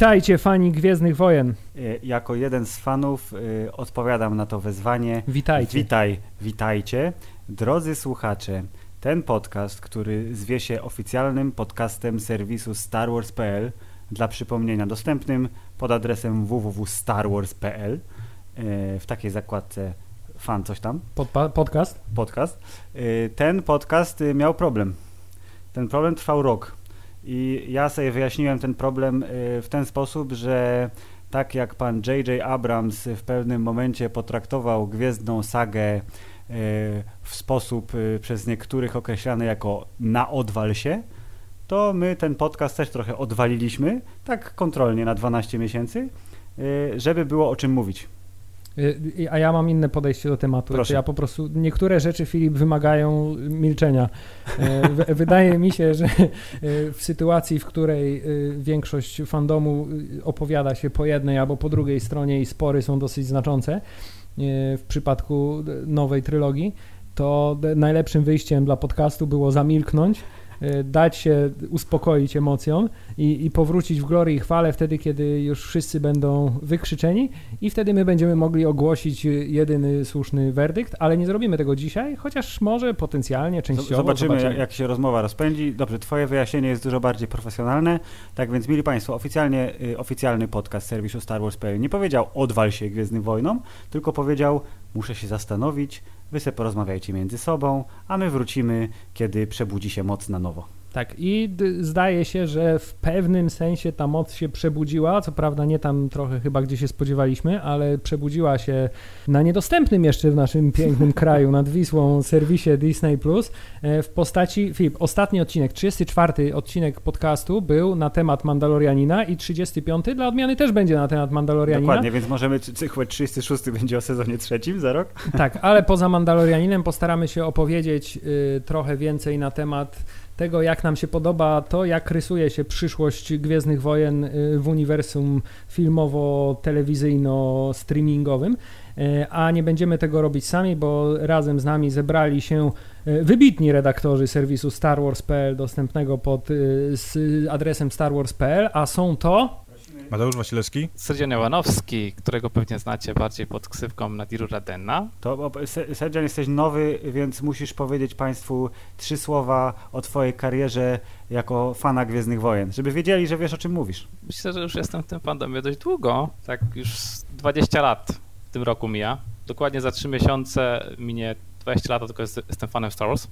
Witajcie fani Gwiezdnych Wojen. Y, Jako jeden z fanów y, odpowiadam na to wezwanie. Witajcie. Witaj, witajcie. Drodzy słuchacze, ten podcast, który zwie się oficjalnym podcastem serwisu StarWars.pl, dla przypomnienia dostępnym pod adresem www.starwars.pl y, w takiej zakładce fan coś tam, podcast. podcast. Y, Ten podcast y, miał problem. Ten problem trwał rok. I ja sobie wyjaśniłem ten problem y, w ten sposób, że tak jak pan J.J. Abrams w pewnym momencie potraktował gwiezdną sagę y, w sposób y, przez niektórych określany jako na odwal się, to my ten podcast też trochę odwaliliśmy, tak kontrolnie na 12 miesięcy, żeby było o czym mówić. Y, A ja mam inne podejście do tematu. Proszę. Ja po prostu niektóre rzeczy Filip wymagają milczenia. E, Wydaje mi się, że e, w sytuacji, w której e, większość fandomu opowiada się po jednej albo po drugiej stronie i spory są dosyć znaczące w przypadku nowej trylogii, to najlepszym wyjściem dla podcastu było zamilknąć, dać się uspokoić emocjom i, i powrócić w glorii i chwale wtedy, kiedy już wszyscy będą wykrzyczeni i wtedy my będziemy mogli ogłosić jedyny słuszny werdykt, ale nie zrobimy tego dzisiaj, chociaż może potencjalnie, częściowo Zobaczymy, Jak, jak się rozmowa rozpędzi. Dobrze, twoje wyjaśnienie jest dużo bardziej profesjonalne. Tak więc, mili Państwo, oficjalnie, y, oficjalny podcast serwisu Star Wars.pl nie powiedział odwal się Gwiezdnym Wojnom, tylko powiedział muszę się zastanowić, wy se porozmawiajcie między sobą, a my wrócimy, kiedy przebudzi się moc na nowo. Tak, i zdaje się, że w pewnym sensie ta moc się przebudziła, co prawda nie tam trochę chyba, gdzie się spodziewaliśmy, ale przebudziła się na niedostępnym jeszcze w naszym pięknym kraju, nad Wisłą, serwisie Disney+, Plus e, w postaci, Filip, ostatni odcinek, 34 odcinek podcastu był na temat Mandalorianina i 35 dla odmiany też będzie na temat Mandalorianina. Dokładnie, więc możemy cykłać 36 będzie o sezonie trzecim za rok. Tak, ale poza Mandalorianinem postaramy się opowiedzieć y, trochę więcej na temat tego, jak nam się podoba to, jak rysuje się przyszłość Gwiezdnych Wojen y, w uniwersum filmowo-telewizyjno-streamingowym. Y, A nie będziemy tego robić sami, bo razem z nami zebrali się y, wybitni redaktorzy serwisu StarWars.pl dostępnego pod y, adresem starwars.pl, a są to... Mateusz Wasilewski. Sergian Jawanowski, którego pewnie znacie bardziej pod ksywką Nadiru Radenna. To Sergian, jesteś nowy, więc musisz powiedzieć Państwu trzy słowa o Twojej karierze jako fana Gwiezdnych Wojen, żeby wiedzieli, że wiesz o czym mówisz. Myślę, że już jestem w tym fandomie dość długo, tak już z 20 lat w tym roku mija. Dokładnie za 3 miesiące minie 20 lat, tylko jest, jestem fanem Star Wars. E,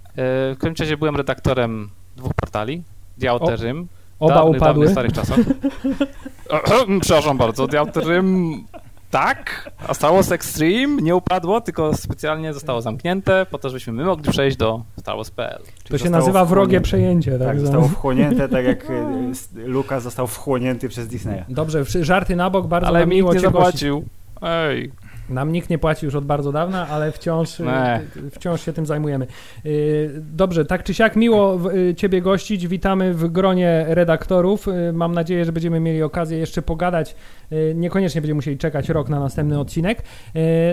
W każdym razie byłem redaktorem dwóch portali. The Outer O, Rim. Oba dawnych, upadły. Dawnych, starych czasach. Przepraszam bardzo, Outer Rim tak, a Star Wars Extreme nie upadło, tylko specjalnie zostało zamknięte po to, żebyśmy my mogli przejść do Star Wars.pl. To się nazywa wrogie przejęcie. Tak, Tak, zostało wchłonięte, tak jak s- Lukas został wchłonięty przez Disneya. Dobrze, żarty na bok, bardzo Ale mi miło nie zapłacił. Ej. Nam nikt nie płaci już od bardzo dawna, ale wciąż, Ne. y, wciąż się tym zajmujemy. Y, Dobrze, tak czy siak miło y, Ciebie gościć. Witamy w gronie redaktorów. Mam nadzieję, że będziemy mieli okazję jeszcze pogadać. Niekoniecznie będziemy musieli czekać rok na następny odcinek.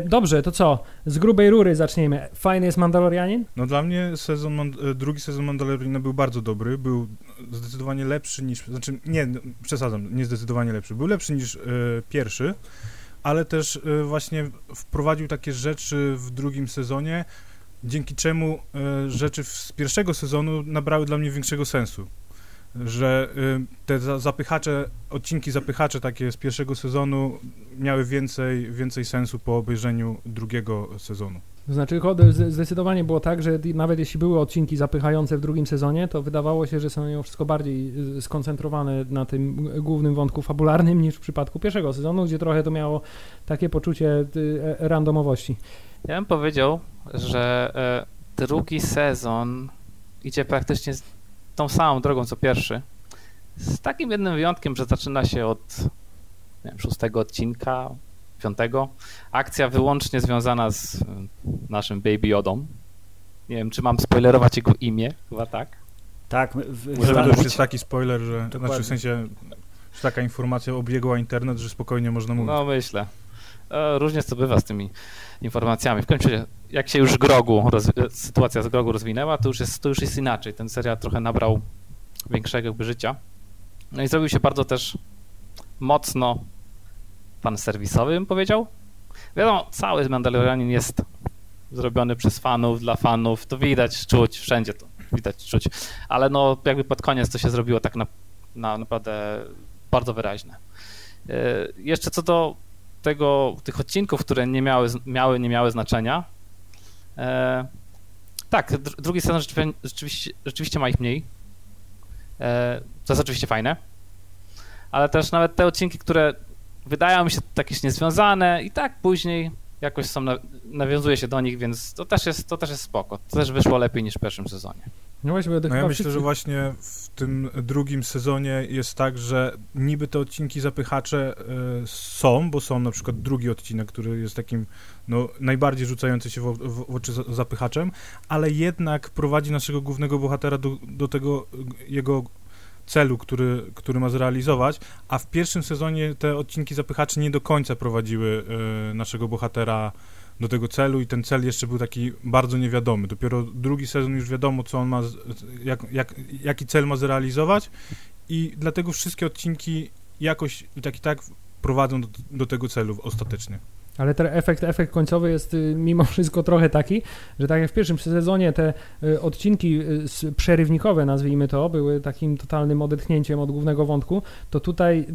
Dobrze, to co? Z grubej rury zaczniemy. Fajny jest Mandalorianin? No dla mnie sezon, e, drugi sezon Mandaloriana był bardzo dobry, był zdecydowanie lepszy niż, znaczy nie, no, przesadzam, nie zdecydowanie lepszy, był lepszy niż e, pierwszy, ale też e, właśnie wprowadził takie rzeczy w drugim sezonie, dzięki czemu e, rzeczy z pierwszego sezonu nabrały dla mnie większego sensu. Że e, te za- zapychacze, odcinki zapychacze takie z pierwszego sezonu miały więcej, więcej sensu po obejrzeniu drugiego sezonu. To znaczy, zdecydowanie było tak, że nawet jeśli były odcinki zapychające w drugim sezonie, to wydawało się, że są mimo wszystko bardziej y, skoncentrowane na tym głównym wątku fabularnym niż w przypadku pierwszego sezonu, gdzie trochę to miało takie poczucie y, e, randomowości. Ja bym powiedział, że e, drugi sezon idzie praktycznie tą samą drogą co pierwszy. Z takim jednym wyjątkiem, że zaczyna się od wiem, szóstego odcinka, piątego. Akcja wyłącznie związana z e, naszym Baby Yodą. Nie wiem, czy mam spoilerować jego imię, chyba tak. Tak, w, Możemy to już jest taki spoiler, że Dokładnie. znaczy w sensie że taka informacja obiegła internet, że spokojnie można mówić. No myślę. E, Różnie to bywa z tymi informacjami. W końcu, jak się już Grogu, rozwi- sytuacja z Grogu rozwinęła, to już, jest, to już jest inaczej. Ten serial trochę nabrał większego jakby życia. No i zrobił się bardzo też mocno pan serwisowy, bym powiedział. Wiadomo, cały Mandalorianin jest zrobiony przez fanów, dla fanów, to widać, czuć, wszędzie to widać, czuć, ale no jakby pod koniec to się zrobiło tak na, na naprawdę bardzo wyraźne. Yy, jeszcze co do tego, tych odcinków, które nie miały, miały, nie miały znaczenia, yy, tak, dr drugi sezon rzeczywiście, rzeczywiście ma ich mniej, yy, to jest oczywiście fajne, ale też nawet te odcinki, które wydają mi się jakieś niezwiązane i tak później jakoś są, nawiązuje się do nich, więc to też jest, to też jest spoko. To też wyszło lepiej niż w pierwszym sezonie. No, właśnie, no ja myślę, że właśnie w tym drugim sezonie jest tak, że niby te odcinki zapychacze y, są, bo są na przykład drugi odcinek, który jest takim no, najbardziej rzucający się w, w, w oczy zapychaczem, ale jednak prowadzi naszego głównego bohatera do, do tego jego celu, który, który ma zrealizować, a w pierwszym sezonie te odcinki zapychacze nie do końca prowadziły y, naszego bohatera do tego celu i ten cel jeszcze był taki bardzo niewiadomy. Dopiero drugi sezon już wiadomo, co on ma, jak, jak, jaki cel ma zrealizować i dlatego wszystkie odcinki jakoś i tak i tak prowadzą do, do tego celu ostatecznie. Ale ten efekt, efekt końcowy jest y, mimo wszystko trochę taki, że tak jak w pierwszym sezonie te y, odcinki y, przerywnikowe, nazwijmy to, były takim totalnym odetchnięciem od głównego wątku, to tutaj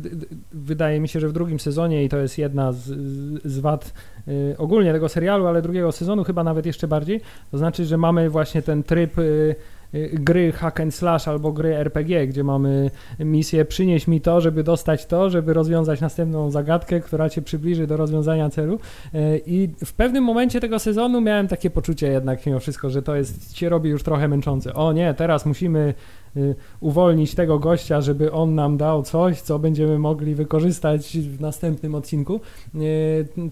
wydaje mi się, że w drugim sezonie, i to jest jedna z, z wad ogólnie tego serialu, ale drugiego sezonu chyba nawet jeszcze bardziej, to znaczy, że mamy właśnie ten tryb gry hack and slash albo gry RPG, gdzie mamy misję przynieś mi to, żeby dostać to, żeby rozwiązać następną zagadkę, która cię przybliży do rozwiązania celu y, i w pewnym momencie tego sezonu miałem takie poczucie jednak mimo wszystko, że to jest, się robi już trochę męczące. O nie, teraz musimy y, uwolnić tego gościa, żeby on nam dał coś, co będziemy mogli wykorzystać w następnym odcinku.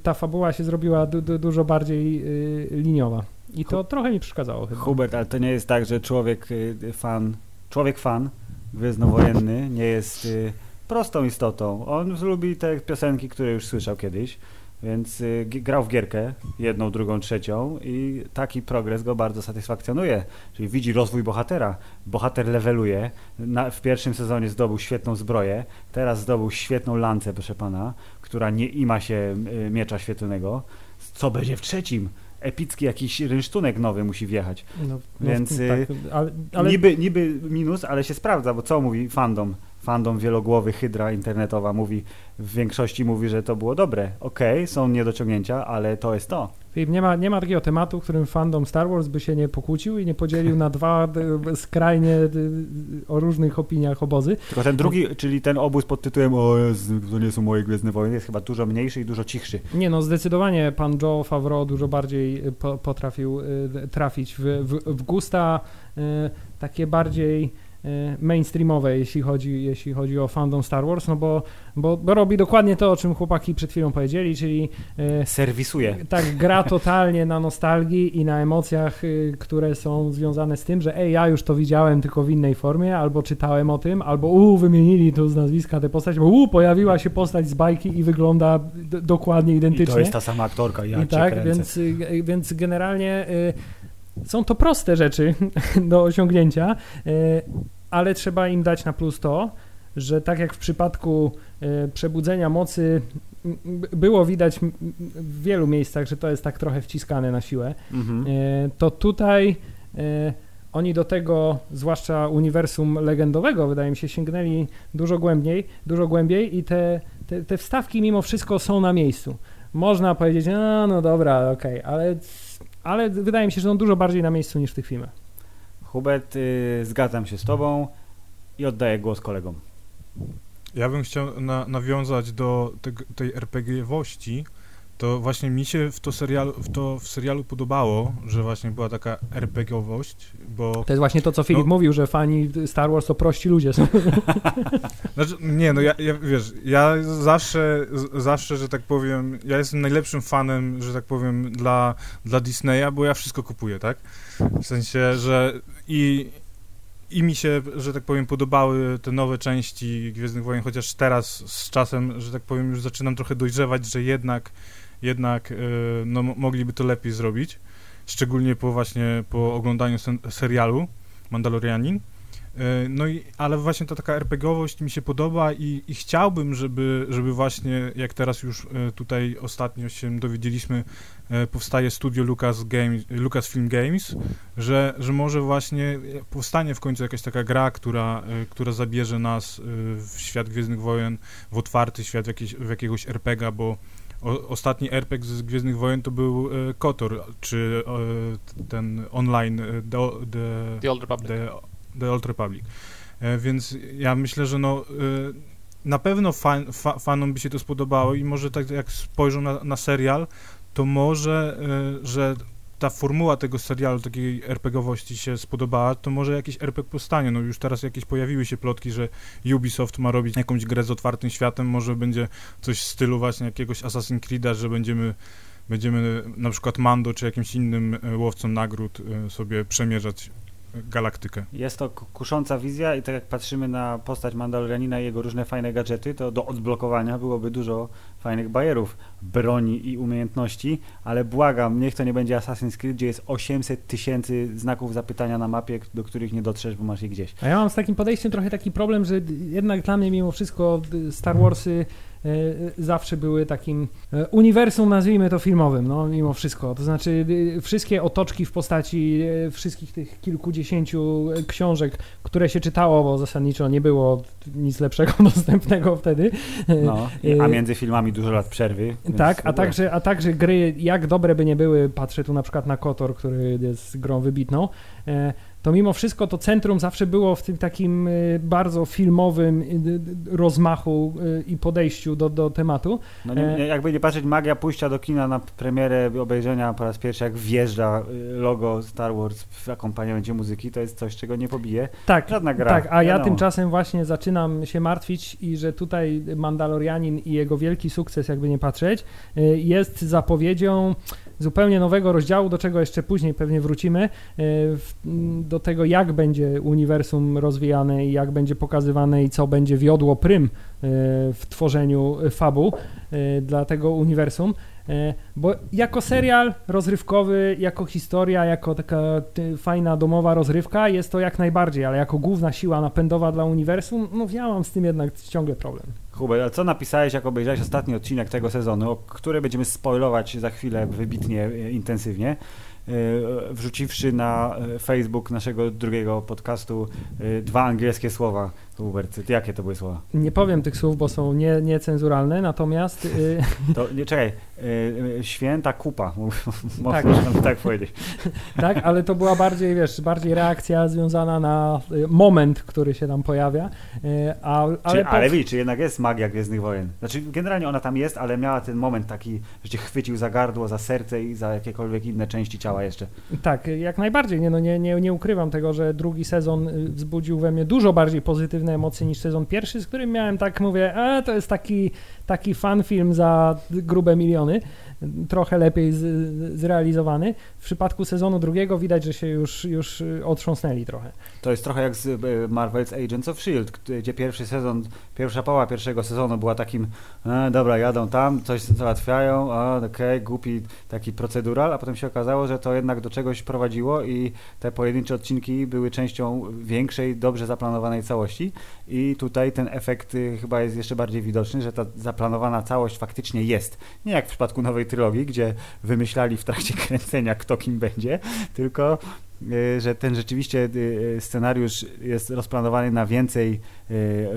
Ta fabuła się zrobiła du du dużo bardziej liniowa. I to trochę mi przeszkadzało chyba. Hubert, ale to nie jest tak, że człowiek y, fan, człowiek fan gwiezdnowojenny nie jest y, prostą istotą. On lubi te piosenki, które już słyszał kiedyś, więc y, grał w gierkę, jedną, drugą, trzecią i taki progres go bardzo satysfakcjonuje. Czyli widzi rozwój bohatera. Bohater leveluje. Na, w pierwszym sezonie zdobył świetną zbroję, teraz zdobył świetną lancę, proszę pana, która nie ima się miecza świetlnego. Co będzie w trzecim? Epicki jakiś rynsztunek nowy musi wjechać. No, no Więc no, tak, ale, ale... Niby, niby minus, ale się sprawdza, bo co mówi fandom? Fandom wielogłowy, hydra internetowa mówi, w większości mówi, że to było dobre. Okej, okay, są niedociągnięcia, ale to jest to. Nie ma, nie ma takiego tematu, w którym fandom Star Wars by się nie pokłócił i nie podzielił na dwa skrajnie o różnych opiniach obozy. Tylko ten drugi, czyli ten obóz pod tytułem o to nie są moje Gwiezdne Wojny, jest chyba dużo mniejszy i dużo cichszy. Nie no, zdecydowanie pan Joe Favreau dużo bardziej potrafił y, trafić w, w, w gusta takie bardziej mainstreamowe, jeśli chodzi, jeśli chodzi o fandom Star Wars, no bo, bo, bo robi dokładnie to, o czym chłopaki przed chwilą powiedzieli, czyli y, serwisuje. Tak, gra totalnie na nostalgii i na emocjach, y, które są związane z tym, że ej, ja już to widziałem tylko w innej formie, albo czytałem o tym, albo u, wymienili tu z nazwiska tę postać, bo u, pojawiła się postać z bajki i wygląda dokładnie identycznie. I to jest ta sama aktorka, ja I tak, więc, więc generalnie są to proste rzeczy do osiągnięcia, ale trzeba im dać na plus to, że tak jak w przypadku e, przebudzenia mocy było widać w wielu miejscach, że to jest tak trochę wciskane na siłę, mhm. E, to tutaj oni do tego, zwłaszcza uniwersum legendowego, wydaje mi się, sięgnęli dużo głębiej, dużo głębiej i te, te, te wstawki mimo wszystko są na miejscu. Można powiedzieć, no, no dobra, okej, okay, ale ale wydaje mi się, że są dużo bardziej na miejscu niż w tych filmach. Hubert, y, zgadzam się z tobą i oddaję głos kolegom. Ja bym chciał na, nawiązać do te, tej RPG-wości, to właśnie mi się w to, serialu, w to w serialu podobało, że właśnie była taka RPGowość, bo... To jest właśnie to, co Filip no, mówił, że fani Star Wars to prości ludzie są. Znaczy, nie, no ja, ja, wiesz, ja zawsze, zawsze, że tak powiem, ja jestem najlepszym fanem, że tak powiem, dla, dla Disneya, bo ja wszystko kupuję, tak? W sensie, że i i mi się, że tak powiem, podobały te nowe części Gwiezdnych Wojen, chociaż teraz z czasem, że tak powiem, już zaczynam trochę dojrzewać, że jednak jednak e, no, mogliby to lepiej zrobić, szczególnie po właśnie po oglądaniu serialu Mandalorianin. E, no i, ale właśnie ta taka RPGowość mi się podoba i, i chciałbym, żeby, żeby właśnie, jak teraz już e, tutaj ostatnio się dowiedzieliśmy, powstaje studio Lucas, Games, Lucasfilm Games, że, że może właśnie powstanie w końcu jakaś taka gra, która, która zabierze nas w świat Gwiezdnych Wojen, w otwarty świat, w, jakieś, w jakiegoś RPGa, bo o, ostatni RPG z Gwiezdnych Wojen to był e, KOTOR, czy e, ten online e, The, the, the Old Republic. The, the Old Republic. E, więc ja myślę, że no e, na pewno fan, fa, fanom by się to spodobało i może tak jak spojrzą na, na serial, to może, e, że ta formuła tego serialu, takiej RPGowości się spodobała, to może jakiś RPG powstanie. No już teraz jakieś pojawiły się plotki, że Ubisoft ma robić jakąś grę z otwartym światem, może będzie coś w stylu właśnie jakiegoś Assassin's Creed'a, że będziemy będziemy na przykład Mando czy jakimś innym e, łowcą nagród e, sobie przemierzać galaktykę. Jest to kusząca wizja i tak jak patrzymy na postać Mandalorianina i jego różne fajne gadżety, to do odblokowania byłoby dużo fajnych bajerów, broni i umiejętności, ale błagam, niech to nie będzie Assassin's Creed, gdzie jest 800 tysięcy znaków zapytania na mapie, do których nie dotrzesz, bo masz je gdzieś. A ja mam z takim podejściem trochę taki problem, że jednak dla mnie mimo wszystko Star Warsy zawsze były takim e, uniwersum, nazwijmy to filmowym, no mimo wszystko. To znaczy e, wszystkie otoczki w postaci wszystkich tych kilkudziesięciu książek, które się czytało, bo zasadniczo nie było nic lepszego dostępnego wtedy. No, a między filmami dużo lat przerwy. Tak, a także, a także gry, jak dobre by nie były, patrzę tu na przykład na Kotor, który jest grą wybitną, to mimo wszystko to centrum zawsze było w tym takim y, bardzo filmowym y, rozmachu y, i podejściu do, do tematu. No nie, e, jakby nie patrzeć, magia pójścia do kina na premierę obejrzenia po raz pierwszy, jak wjeżdża logo Star Wars w akompaniamencie muzyki, to jest coś, czego nie pobije tak, żadna gra. Tak, a ja tymczasem właśnie zaczynam się martwić i że tutaj Mandalorianin i jego wielki sukces, jakby nie patrzeć, jest zapowiedzią zupełnie nowego rozdziału, do czego jeszcze później pewnie wrócimy, e, do tego jak będzie uniwersum rozwijane i jak będzie pokazywane i co będzie wiodło prym e, w tworzeniu fabuł e, dla tego uniwersum. Bo jako serial rozrywkowy, jako historia, jako taka fajna domowa rozrywka jest to jak najbardziej, ale jako główna siła napędowa dla uniwersum, no ja mam z tym jednak ciągle problem. Hubert, a co napisałeś, jak obejrzałeś ostatni odcinek tego sezonu, który będziemy spoilować za chwilę wybitnie, e, intensywnie, e, wrzuciwszy na e, Facebook naszego drugiego podcastu dwa angielskie słowa, Hubert, ty jakie to były słowa? Nie powiem tych słów, bo są nie, niecenzuralne, natomiast... Y, to, nie, czekaj, y, święta kupa, tak. można tak powiedzieć. tak, ale to była bardziej, wiesz, bardziej reakcja związana na y, moment, który się tam pojawia. A, ale, czy, ale widzisz, czy jednak jest magia Gwiezdnych Wojen? Znaczy, generalnie ona tam jest, ale miała ten moment taki, że cię chwycił za gardło, za serce i za jakiekolwiek inne części ciała jeszcze. Tak, jak najbardziej. Nie, no, nie, nie, nie ukrywam tego, że drugi sezon wzbudził we mnie dużo bardziej pozytywne pozytywne emocje niż sezon pierwszy, z którym miałem tak, mówię, to jest taki, taki fan film za grube miliony trochę lepiej z, zrealizowany. W przypadku sezonu drugiego widać, że się już, już otrząsnęli trochę. To jest trochę jak z e, Marvel's Agents of S.H.I.E.L.D., gdzie pierwszy sezon, pierwsza połowa pierwszego sezonu była takim e, dobra, jadą tam, coś załatwiają, okej, okay, głupi taki procedural, a potem się okazało, że to jednak do czegoś prowadziło i te pojedyncze odcinki były częścią większej, dobrze zaplanowanej całości i tutaj ten efekt y, chyba jest jeszcze bardziej widoczny, że ta zaplanowana całość faktycznie jest. Nie jak w przypadku nowej trylogii, gdzie wymyślali w trakcie kręcenia, kto kim będzie, tylko że ten rzeczywiście y, scenariusz jest rozplanowany na więcej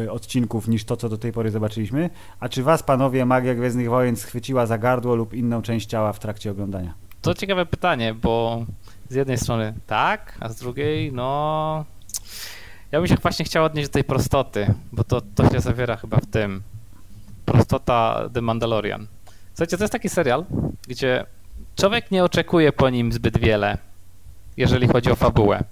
odcinków niż to, co do tej pory zobaczyliśmy. A czy was, panowie, magia Gwiezdnych Wojen schwyciła za gardło lub inną część ciała w trakcie oglądania? To ciekawe pytanie, bo z jednej strony tak, a z drugiej no ja bym się właśnie chciał odnieść do tej prostoty, bo to, to się zawiera chyba w tym. Prostota The Mandalorian. Słuchajcie, to jest taki serial, gdzie człowiek nie oczekuje po nim zbyt wiele, jeżeli chodzi o fabułę.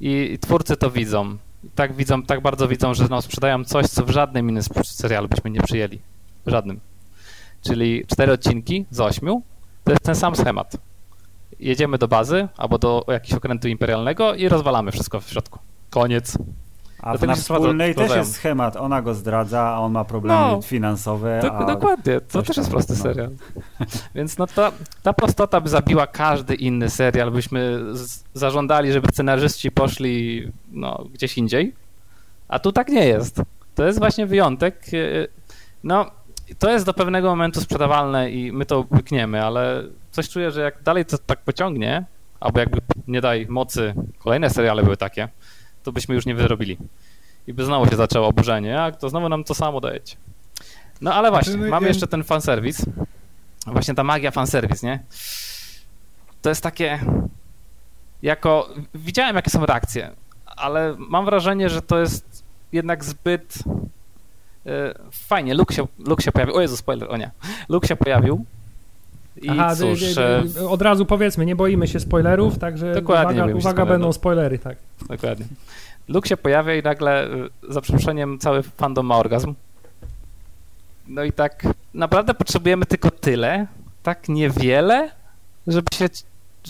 I twórcy to widzą. Tak widzą, tak bardzo widzą, że no, sprzedają coś, co w żadnym innym serialu byśmy nie przyjęli. W żadnym. Czyli cztery odcinki z ośmiu to jest ten sam schemat. Jedziemy do bazy albo do jakiegoś okrętu imperialnego i rozwalamy wszystko w środku. Koniec. A Dlatego na się wspólnej też jest schemat. Ona go zdradza, a on ma problemy No. finansowe. Dok- a... Dokładnie, to też jest prosty no. serial. Więc no ta, ta prostota by zabiła każdy inny serial, byśmy zażądali, żeby scenarzyści poszli no, gdzieś indziej, a tu tak nie jest. To jest właśnie wyjątek. Yy, No, to jest do pewnego momentu sprzedawalne i my to łykniemy, ale coś czuję, że jak dalej to tak pociągnie, albo jakby nie daj mocy, kolejne seriale były takie, to byśmy już nie wyrobili. I by znowu się zaczęło oburzenie, jak to znowu nam to samo dajecie. No ale właśnie, Znaczy, no, mamy ja- jeszcze ten fanserwis. Właśnie ta magia fanserwis, nie? To jest takie... Jako... Widziałem, jakie są reakcje, ale mam wrażenie, że to jest jednak zbyt... e, Fajnie, Luke się, Luke się pojawił. O Jezu, spoiler, o nie. Luke się pojawił. I Aha, cóż, od razu powiedzmy, nie boimy się spoilerów, także Dokładnie, nie uwaga, uwaga będą spoilery, tak. Dokładnie. Luke się pojawia i nagle, y, za przeproszeniem, cały fandom ma orgazm. No i tak naprawdę potrzebujemy tylko tyle, tak niewiele, żeby się,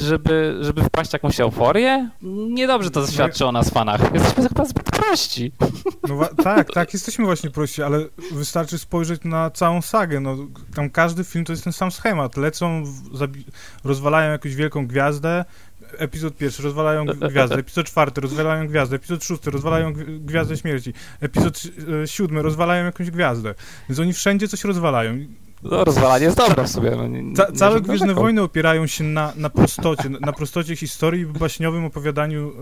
żeby, żeby wpaść w jakąś euforię. Niedobrze to świadczy o nas fanach. Jesteśmy chyba zbyt prości. No tak, tak, jesteśmy właśnie prości, ale wystarczy spojrzeć na całą sagę. No, tam każdy film to jest ten sam schemat. Lecą, rozwalają jakąś wielką gwiazdę. Epizod pierwszy rozwalają gwi- gwiazdę, epizod czwarty rozwalają gwiazdę, epizod szósty rozwalają gwi- gwiazdę śmierci, epizod e, siódmy rozwalają jakąś gwiazdę. Więc oni wszędzie coś rozwalają. No, rozwalanie jest dobre w sobie. No, nie, Ca- całe Gwiezdne. Wojny opierają się na, na prostocie, na prostocie historii i baśniowym opowiadaniu,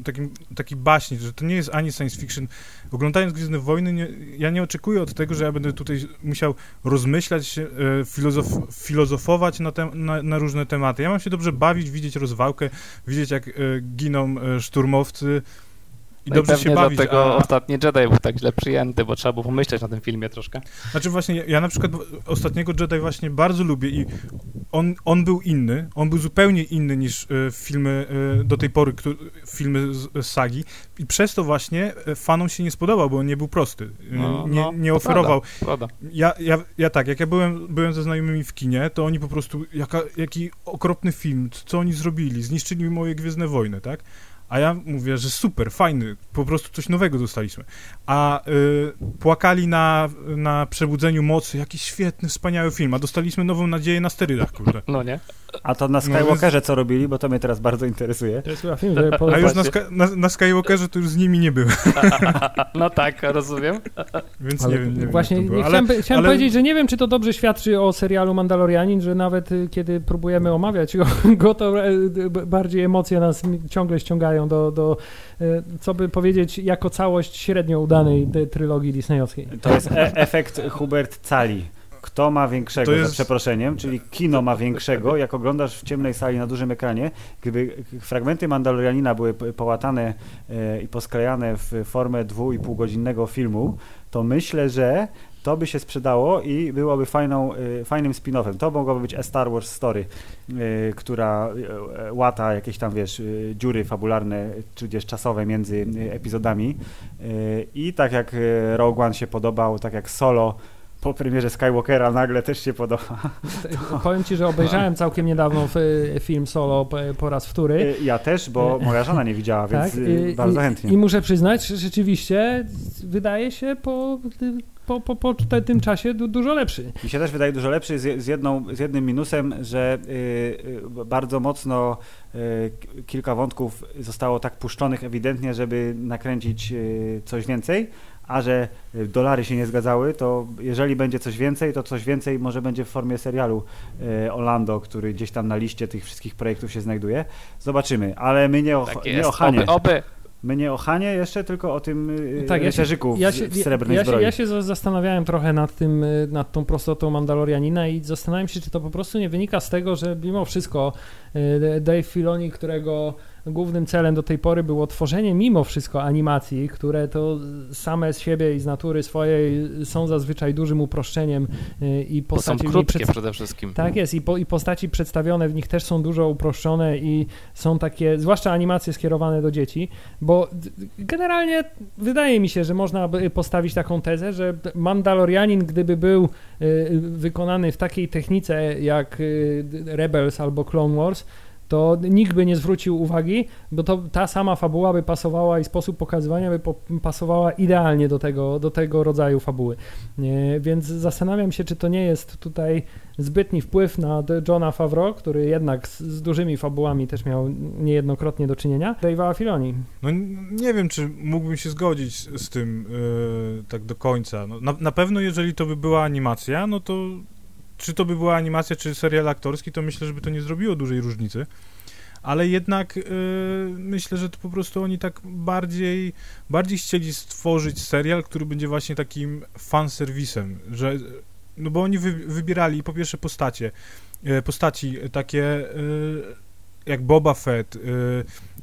y, takim, takiej baśni, że to nie jest ani science fiction. Oglądając Gwiezdne Wojny, nie, ja nie oczekuję od tego, że ja będę tutaj musiał rozmyślać, y, filozof, filozofować na, tem, na, na różne tematy. Ja mam się dobrze bawić, widzieć rozwałkę, widzieć jak y, giną y, szturmowcy i No dobrze pewnie się bawić. dlatego a- ostatni Jedi był tak źle przyjęty, bo trzeba było pomyśleć na tym filmie troszkę. Znaczy właśnie, ja, ja na przykład ostatniego Jedi właśnie bardzo lubię i on, on był inny, on był zupełnie inny niż e, filmy e, do tej pory, filmy z, z sagi i przez to właśnie e, fanom się nie spodobał, bo on nie był prosty, No, nie, no, nie oferował. Prawda? Ja, ja, ja tak, jak ja byłem, byłem ze znajomymi w kinie, to oni po prostu, jaka, jaki okropny film, co oni zrobili, zniszczyli moje Gwiezdne Wojny, tak? A ja mówię, że super, fajny, po prostu coś nowego dostaliśmy. A y, płakali na, na Przebudzeniu Mocy, jaki świetny, wspaniały film, a dostaliśmy nową nadzieję na sterydach, kurde. No nie? A to na No, Skywalkerze co robili, bo to mnie teraz bardzo interesuje. To jest chyba film, że A już na, na, na Skywalkerze to już z nimi nie byłem, No tak, rozumiem. więc Ale nie wiem, nie wiem właśnie było. nie Ale, chciałem, chciałem ale- powiedzieć, że nie wiem, czy to dobrze świadczy o serialu Mandalorianin, że nawet y, kiedy próbujemy omawiać go, go to e, bardziej emocje nas ciągle ściągają do, do e, co by powiedzieć, jako całość średnio udanej tej trylogii disneyowskiej. To jest e efekt Hubert Cali. Kto ma większego, To jest- za przeproszeniem, czyli kino ma większego, jak oglądasz w ciemnej sali na dużym ekranie, gdyby fragmenty Mandalorianina były po- połatane e, i posklejane w formę dwu i pół godzinnego filmu, to myślę, że to by się sprzedało i byłoby fajną, e, fajnym spin-offem. To mogłoby być A Star Wars Story, e, która e, łata jakieś tam, wiesz, dziury fabularne, czy gdzieś czasowe między epizodami. I tak jak Rogue One się podobał, tak jak Solo po premierze Skywalkera nagle też się podoba. Powiem ci, że obejrzałem całkiem niedawno film Solo po, raz wtóry. Ja też, bo moja żona nie widziała, więc Tak, e, i- bardzo i- chętnie. I muszę przyznać, że rzeczywiście wydaje się po, po, po, po tym czasie du, dużo lepszy. Mi się też wydaje dużo lepszy z, z, jedną, z jednym minusem, że y, y, bardzo mocno y, kilka wątków zostało tak puszczonych ewidentnie, żeby nakręcić y, coś więcej, a że dolary się nie zgadzały, to jeżeli będzie coś więcej, to coś więcej może będzie w formie serialu y, Orlando, który gdzieś tam na liście tych wszystkich projektów się znajduje. Zobaczymy, ale my nie o, Tak nie jest. o Hanie. Oby, oby. My nie o Hanie jeszcze, tylko o tym y, Tak, ja się- rycerzyku Ja w, się, w srebrnej ja, się, zbroi. ja się za- zastanawiałem trochę nad tym, y, nad tą prostotą Mandalorianina i zastanawiam się, czy to po prostu nie wynika z tego, że mimo wszystko y, Dave Filoni, którego głównym celem do tej pory było tworzenie mimo wszystko animacji, które to same z siebie i z natury swojej są zazwyczaj dużym uproszczeniem y, i Bo są postaci w nich krótkie przede wszystkim. tak jest I, po, i postaci przedstawione w nich też są dużo uproszczone i są takie, zwłaszcza animacje skierowane do dzieci, bo generalnie wydaje mi się, że można by postawić taką tezę, że Mandalorianin, gdyby był y, wykonany w takiej technice jak y, Rebels albo Clone Wars, to nikt by nie zwrócił uwagi, bo to ta sama fabuła by pasowała i sposób pokazywania by po, pasowała idealnie do tego, do tego rodzaju fabuły. Nie, więc zastanawiam się, czy to nie jest tutaj zbytni wpływ na Johna Favreau, który jednak z, z dużymi fabułami też miał niejednokrotnie do czynienia, Dave'a Filoni. No nie wiem, czy mógłbym się zgodzić z tym yy, tak do końca. No, na, na pewno jeżeli to by była animacja, no to czy to by była animacja, czy serial aktorski, to myślę, żeby to nie zrobiło dużej różnicy. Ale jednak yy, myślę, że to po prostu oni tak bardziej, bardziej chcieli stworzyć serial, który będzie właśnie takim fanserwisem, że no bo oni wy, wybierali po pierwsze postacie, yy, postaci takie yy, jak Boba Fett,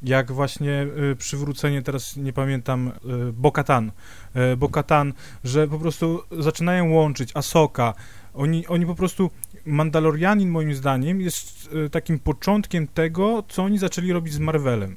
jak właśnie przywrócenie, teraz nie pamiętam, Bokatan, Bokatan, że po prostu zaczynają łączyć Asoka, oni, oni po prostu, Mandalorianin moim zdaniem jest e, takim początkiem tego, co oni zaczęli robić z Marvelem.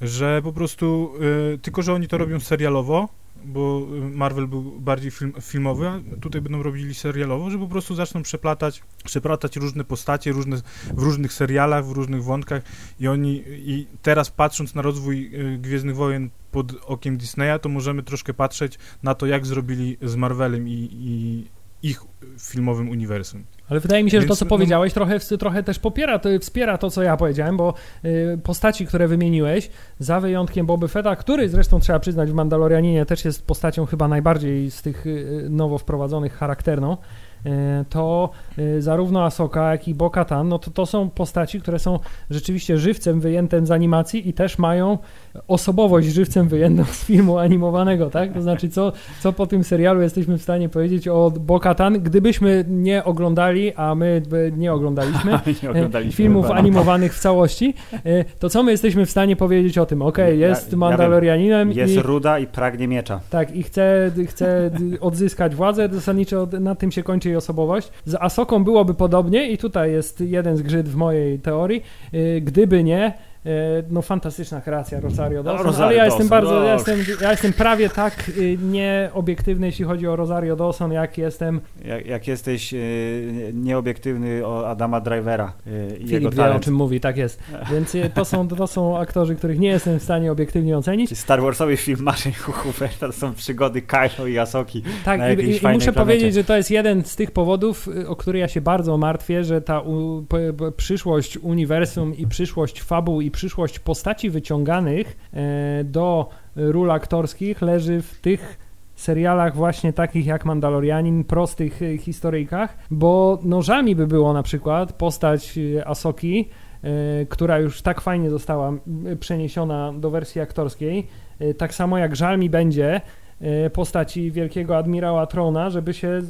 Że po prostu, e, tylko że oni to robią serialowo, bo Marvel był bardziej film, filmowy, a tutaj będą robili serialowo, że po prostu zaczną przeplatać, przeplatać różne postacie różne, w różnych serialach, w różnych wątkach i oni, i teraz patrząc na rozwój e, Gwiezdnych Wojen pod okiem Disneya, to możemy troszkę patrzeć na to, jak zrobili z Marvelem i, i ich filmowym uniwersum. Ale wydaje mi się, Więc, że to, co no... powiedziałeś, trochę, trochę też popiera, to, wspiera to, co ja powiedziałem, bo y, postaci, które wymieniłeś, za wyjątkiem Boby Fetta, który zresztą trzeba przyznać w Mandalorianinie też jest postacią chyba najbardziej z tych y, nowo wprowadzonych charakterną, to e, zarówno Asoka, jak i Bo-Katan, no to, to są postaci, które są rzeczywiście żywcem wyjętym z animacji i też mają osobowość żywcem wyjętą z filmu animowanego, tak? To znaczy, co, co po tym serialu jesteśmy w stanie powiedzieć o Bo-Katan, gdybyśmy nie oglądali, a my nie oglądaliśmy, nie e, oglądaliśmy filmów chyba. animowanych w całości, to co my jesteśmy w stanie powiedzieć o tym? Okej, okay, jest ja, Mandalorianinem. Ja jest i, ruda i pragnie miecza. Tak, i chce, chce odzyskać władzę, zasadniczo na tym się kończy jej osobowość. Z Asoką byłoby podobnie i tutaj jest jeden z grzyd w mojej teorii. Y, gdyby nie, no fantastyczna kreacja Rosario Dawson, no, ale ja jestem bardzo, ja jestem, ja jestem prawie tak y, nieobiektywny, jeśli chodzi o Rosario Dawson, jak jestem... Jak, jak jesteś y, nieobiektywny o Adama Drivera y, i Filip jego wie, o czym mówi, tak jest. Więc to są, to są aktorzy, których nie jestem w stanie obiektywnie ocenić. Star Warsowy film Marzeń Huberta to są przygody Kylo i Asoki Tak, i, i muszę planecie. powiedzieć, że to jest jeden z tych powodów, o który ja się bardzo martwię, że ta u, p, p, przyszłość uniwersum i przyszłość fabuł i przyszłość postaci wyciąganych e, do ról aktorskich leży w tych serialach właśnie takich jak Mandalorianin, prostych e, historyjkach, bo nożami by było na przykład postać e, Asoki, która już tak fajnie została przeniesiona do wersji aktorskiej, tak samo jak żal mi będzie, postaci wielkiego admirała Trona, żeby się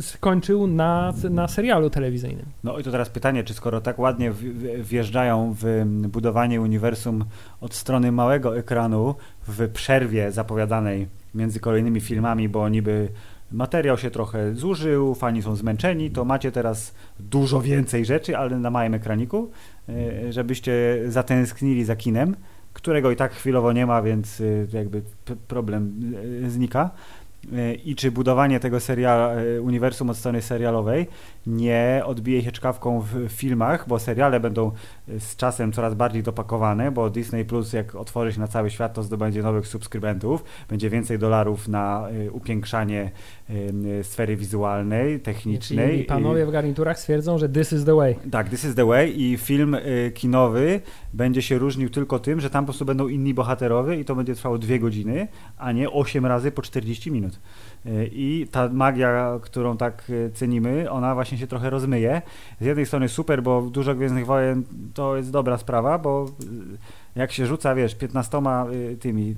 skończył na, na serialu telewizyjnym. No i to teraz pytanie, czy skoro tak ładnie wjeżdżają w budowanie uniwersum od strony małego ekranu w przerwie zapowiadanej między kolejnymi filmami, bo niby materiał się trochę zużył, fani są zmęczeni, to macie teraz dużo więcej rzeczy, ale na małym ekraniku, e, żebyście zatęsknili za kinem którego i tak chwilowo nie ma, więc y, jakby problem y, znika. Y, I czy budowanie tego serial, uniwersum od strony serialowej nie odbije się czkawką w filmach, bo seriale będą z czasem coraz bardziej dopakowane, bo Disney Plus jak otworzy się na cały świat, to zdobędzie nowych subskrybentów, będzie więcej dolarów na upiększanie sfery wizualnej, technicznej. I panowie w garniturach stwierdzą, że this is the way. Tak, this is the way i film kinowy będzie się różnił tylko tym, że tam po prostu będą inni bohaterowie i to będzie trwało dwie godziny, a nie 8 razy po 40 minut. Y, I ta magia, którą tak y, cenimy, ona właśnie się trochę rozmyje. Z jednej strony super, bo dużo Gwiezdnych Wojen to jest dobra sprawa, bo y, jak się rzuca, wiesz, 15 tymi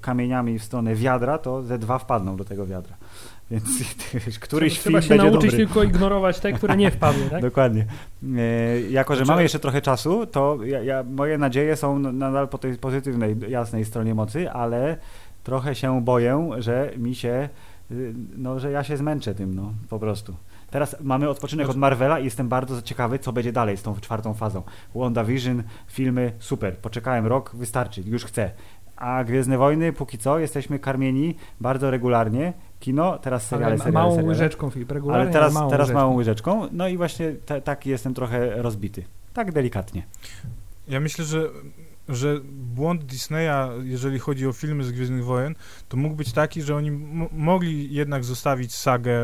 kamieniami w stronę wiadra, to ze dwa wpadną do tego wiadra. Więc wiesz, któryś Trzeba film się nauczyć dobry. tylko ignorować te, które nie wpadły, tak? Dokładnie. E, jako, że znaczy... mamy jeszcze trochę czasu, to ja, ja, moje nadzieje są nadal po tej pozytywnej, jasnej stronie mocy, ale trochę się boję, że mi się, no, że ja się zmęczę tym, no, po prostu. Teraz mamy odpoczynek od Marvela i jestem bardzo ciekawy, co będzie dalej z tą czwartą fazą. WandaVision, filmy, super. Poczekałem rok, wystarczy, już chcę. A Gwiezdne Wojny, póki co, jesteśmy karmieni bardzo regularnie. Kino, teraz seriale, seriale, małą seriale. łyżeczką, Filip, regularnie, ale teraz, małą teraz łyżeczką. małą łyżeczką. No i właśnie taki jestem trochę rozbity. Tak delikatnie. Ja myślę, że, że błąd Disneya, jeżeli chodzi o filmy z Gwiezdnych Wojen, to mógł być taki, że oni mogli jednak zostawić sagę,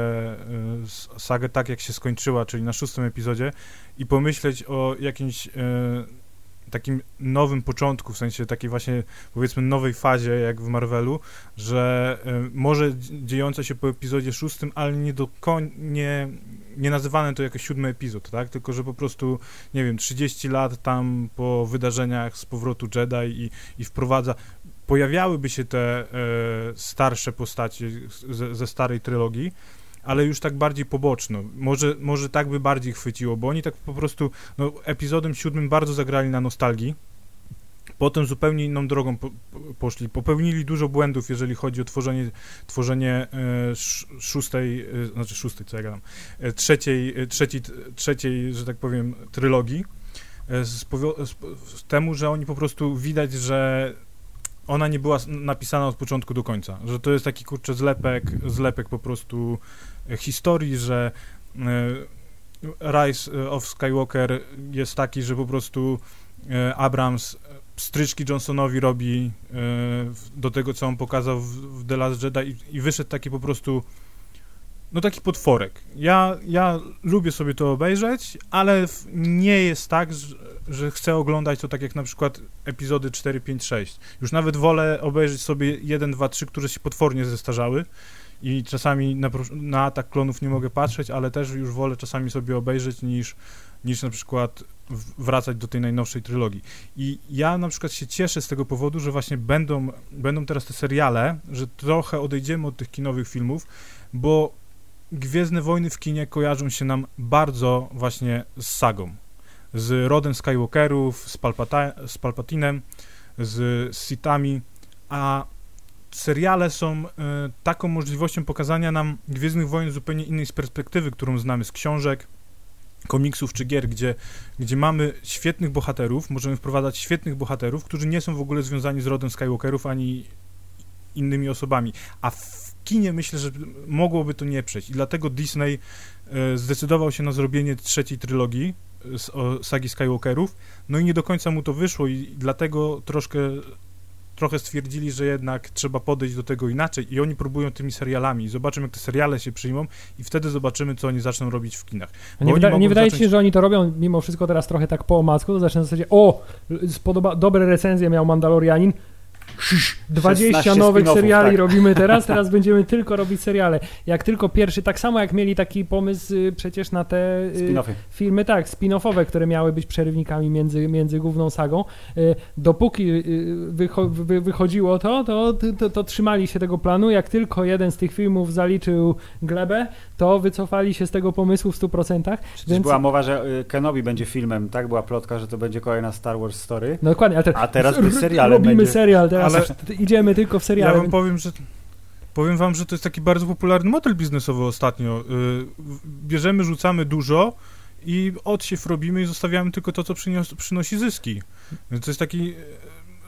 y, sagę tak, jak się skończyła, czyli na szóstym epizodzie i pomyśleć o jakimś y, takim nowym początku, w sensie takiej właśnie powiedzmy nowej fazie, jak w Marvelu, że y, może dziejące się po epizodzie szóstym, ale nie do koń, nie, nie nazywane to jako siódmy epizod, tak? Tylko, że po prostu, nie wiem, 30 lat tam po wydarzeniach z powrotu Jedi i, i wprowadza pojawiałyby się te e, starsze postacie ze, ze starej trylogii, ale już tak bardziej poboczno. Może, może tak by bardziej chwyciło, bo oni tak po prostu no, epizodem siódmym bardzo zagrali na nostalgii. Potem zupełnie inną drogą po, poszli. Popełnili dużo błędów, jeżeli chodzi o tworzenie, tworzenie e, szóstej, e, znaczy szóstej, co ja gadam, e, trzeciej, trzeciej, trzeciej, że tak powiem, trylogii. Z, z, z temu, że oni po prostu widać, że ona nie była napisana od początku do końca, że to jest taki kurczę zlepek, zlepek po prostu historii, że Rise of Skywalker jest taki, że po prostu Abrams stryczki Johnsonowi robi e, do tego, co on pokazał w, The Last Jedi i, i wyszedł taki po prostu no taki potworek. Ja, ja lubię sobie to obejrzeć, ale nie jest tak, że, że, chcę oglądać to tak jak na przykład epizody 4, 5, 6. Już nawet wolę obejrzeć sobie 1, 2, 3, które się potwornie zestarzały, i czasami na, na atak klonów nie mogę patrzeć, ale też już wolę czasami sobie obejrzeć niż, niż na przykład wracać do tej najnowszej trylogii. I ja na przykład się cieszę z tego powodu, że właśnie będą, będą teraz te seriale, że trochę odejdziemy od tych kinowych filmów, bo Gwiezdne Wojny w kinie kojarzą się nam bardzo właśnie z sagą. Z rodem Skywalkerów, z, Palpata z Palpatinem, z Sithami, a seriale są e, taką możliwością pokazania nam Gwiezdnych Wojen zupełnie innej z perspektywy, którą znamy z książek, komiksów czy gier, gdzie, gdzie mamy świetnych bohaterów, możemy wprowadzać świetnych bohaterów, którzy nie są w ogóle związani z rodem Skywalkerów ani innymi osobami. A w kinie myślę, że mogłoby to nie przejść. I dlatego Disney e, zdecydował się na zrobienie trzeciej trylogii z, o, sagi Skywalkerów. No i nie do końca mu to wyszło i dlatego troszkę trochę stwierdzili, że jednak trzeba podejść do tego inaczej i oni próbują tymi serialami. Zobaczymy, jak te seriale się przyjmą i wtedy zobaczymy, co oni zaczą robić w kinach. nie, wyda nie wydaje zacząć... się, że oni to robią mimo wszystko teraz trochę tak po omacku, to zaczyna w zasadzie, o, spodoba, dobre recenzje miał Mandalorianin, 20 nowych seriali tak. robimy teraz, teraz będziemy tylko robić seriale. Jak tylko pierwszy, tak samo jak mieli taki pomysł y, przecież na te y, filmy, tak, spin-offowe, które miały być przerywnikami między, między główną sagą. Y, dopóki wycho wychodziło to to, to, to, trzymali się tego planu. Jak tylko jeden z tych filmów zaliczył glebę, to wycofali się z tego pomysłu w 100%. Więc... była mowa, że Kenobi będzie filmem, tak? Była plotka, że to będzie kolejna Star Wars story. No dokładnie, a, te... a teraz seriale robimy będzie... serial teraz ale idziemy tylko w seriale. Ja wam powiem, że powiem wam, że to jest taki bardzo popularny model biznesowy ostatnio. Y, bierzemy, rzucamy dużo i odsiew robimy i zostawiamy tylko to, co przynios, przynosi zyski. To jest taki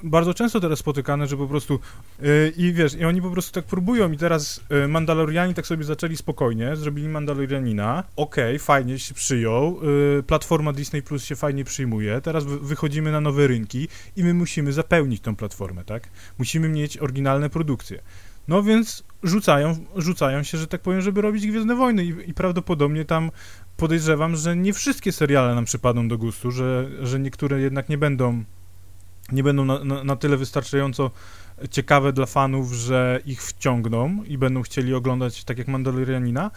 bardzo często teraz spotykane, że po prostu yy, i wiesz, i oni po prostu tak próbują i teraz yy, Mandaloriani tak sobie zaczęli spokojnie, zrobili Mandalorianina, okej, okay, fajnie się przyjął, yy, platforma Disney Plus się fajnie przyjmuje, teraz wychodzimy na nowe rynki i my musimy zapełnić tą platformę, tak? Musimy mieć oryginalne produkcje. No więc rzucają, rzucają się, że tak powiem, żeby robić Gwiezdne Wojny i, i prawdopodobnie tam podejrzewam, że nie wszystkie seriale nam przypadną do gustu, że, że niektóre jednak nie będą nie będą na, na, na, tyle wystarczająco ciekawe dla fanów, że ich wciągną i będą chcieli oglądać tak jak Mandalorianina.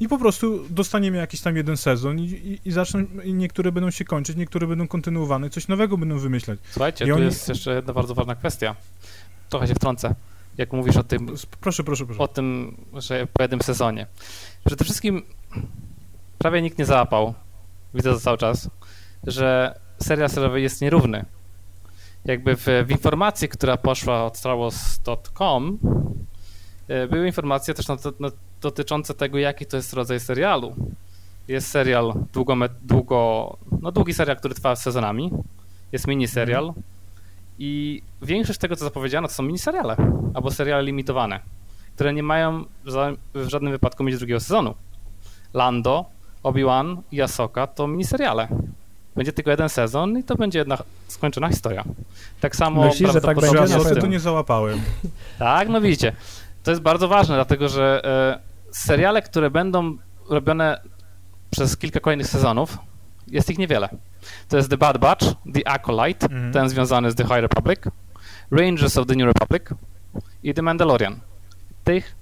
I po prostu dostaniemy jakiś tam jeden sezon i, i, i zaczną, i niektóre będą się kończyć, niektóre będą kontynuowane, coś nowego będą wymyślać. Słuchajcie, I tu oni... jest jeszcze jedna bardzo ważna kwestia. Trochę się wtrącę. Jak mówisz o tym. Proszę, proszę, proszę. O tym, że po jednym sezonie. Przede wszystkim prawie nikt nie załapał, widzę to cały czas, że serial serowy jest nierówny jakby w, w informacji, która poszła od starwars.com e, były informacje też dotyczące tego, jaki to jest rodzaj serialu. Jest serial długo, długo, no długi serial, który trwa sezonami, jest miniserial mhm. i większość tego, co zapowiedziano, to są miniseriale albo seriale limitowane, które nie mają w żadnym wypadku mieć drugiego sezonu. Lando, Obi-Wan i Ahsoka to miniseriale będzie tylko jeden sezon i to będzie jedna skończona historia. Tak samo Myślisz, że tak będzie? Ja tym. nie załapałem. Tak, no widzicie. To jest bardzo ważne, dlatego że e, seriale, które będą robione przez kilka kolejnych sezonów, jest ich niewiele. To jest The Bad Batch, The Acolyte, Mhm. ten związany z The High Republic, Rangers of the New Republic i The Mandalorian. Tych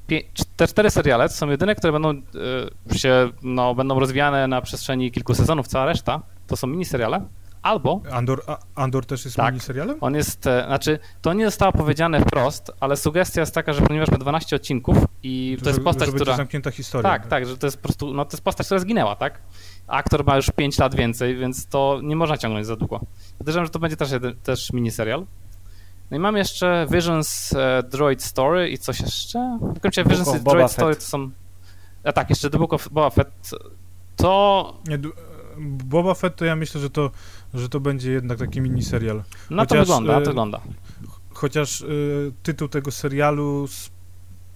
te cztery seriale to są jedyne, które będą e, się, no, będą rozwijane na przestrzeni kilku sezonów, cała reszta to są miniseriale, albo Andor, a, Andor też jest Tak. miniserialem? on jest, e, znaczy, to nie zostało powiedziane wprost, ale sugestia jest taka, że ponieważ ma 12 odcinków i to jest że, postać, która... zamknięta historia. Tak, tak, że to jest po prostu, no to jest postać, która zginęła, tak? Aktor ma już 5 lat więcej, więc to nie można ciągnąć za długo. Podejrzewam, że to będzie też, jeden, też miniserial. No i mam jeszcze Visions e, Droid Story i coś jeszcze? Razie Book Visions Boba Droid Fett. Story to są... A tak, jeszcze The Book of Boba Fett. To Nie, Boba Fett to ja myślę, że to, że to będzie jednak taki miniserial. no to Chociaż, wygląda, e, to wygląda. Chociaż y, tytuł tego serialu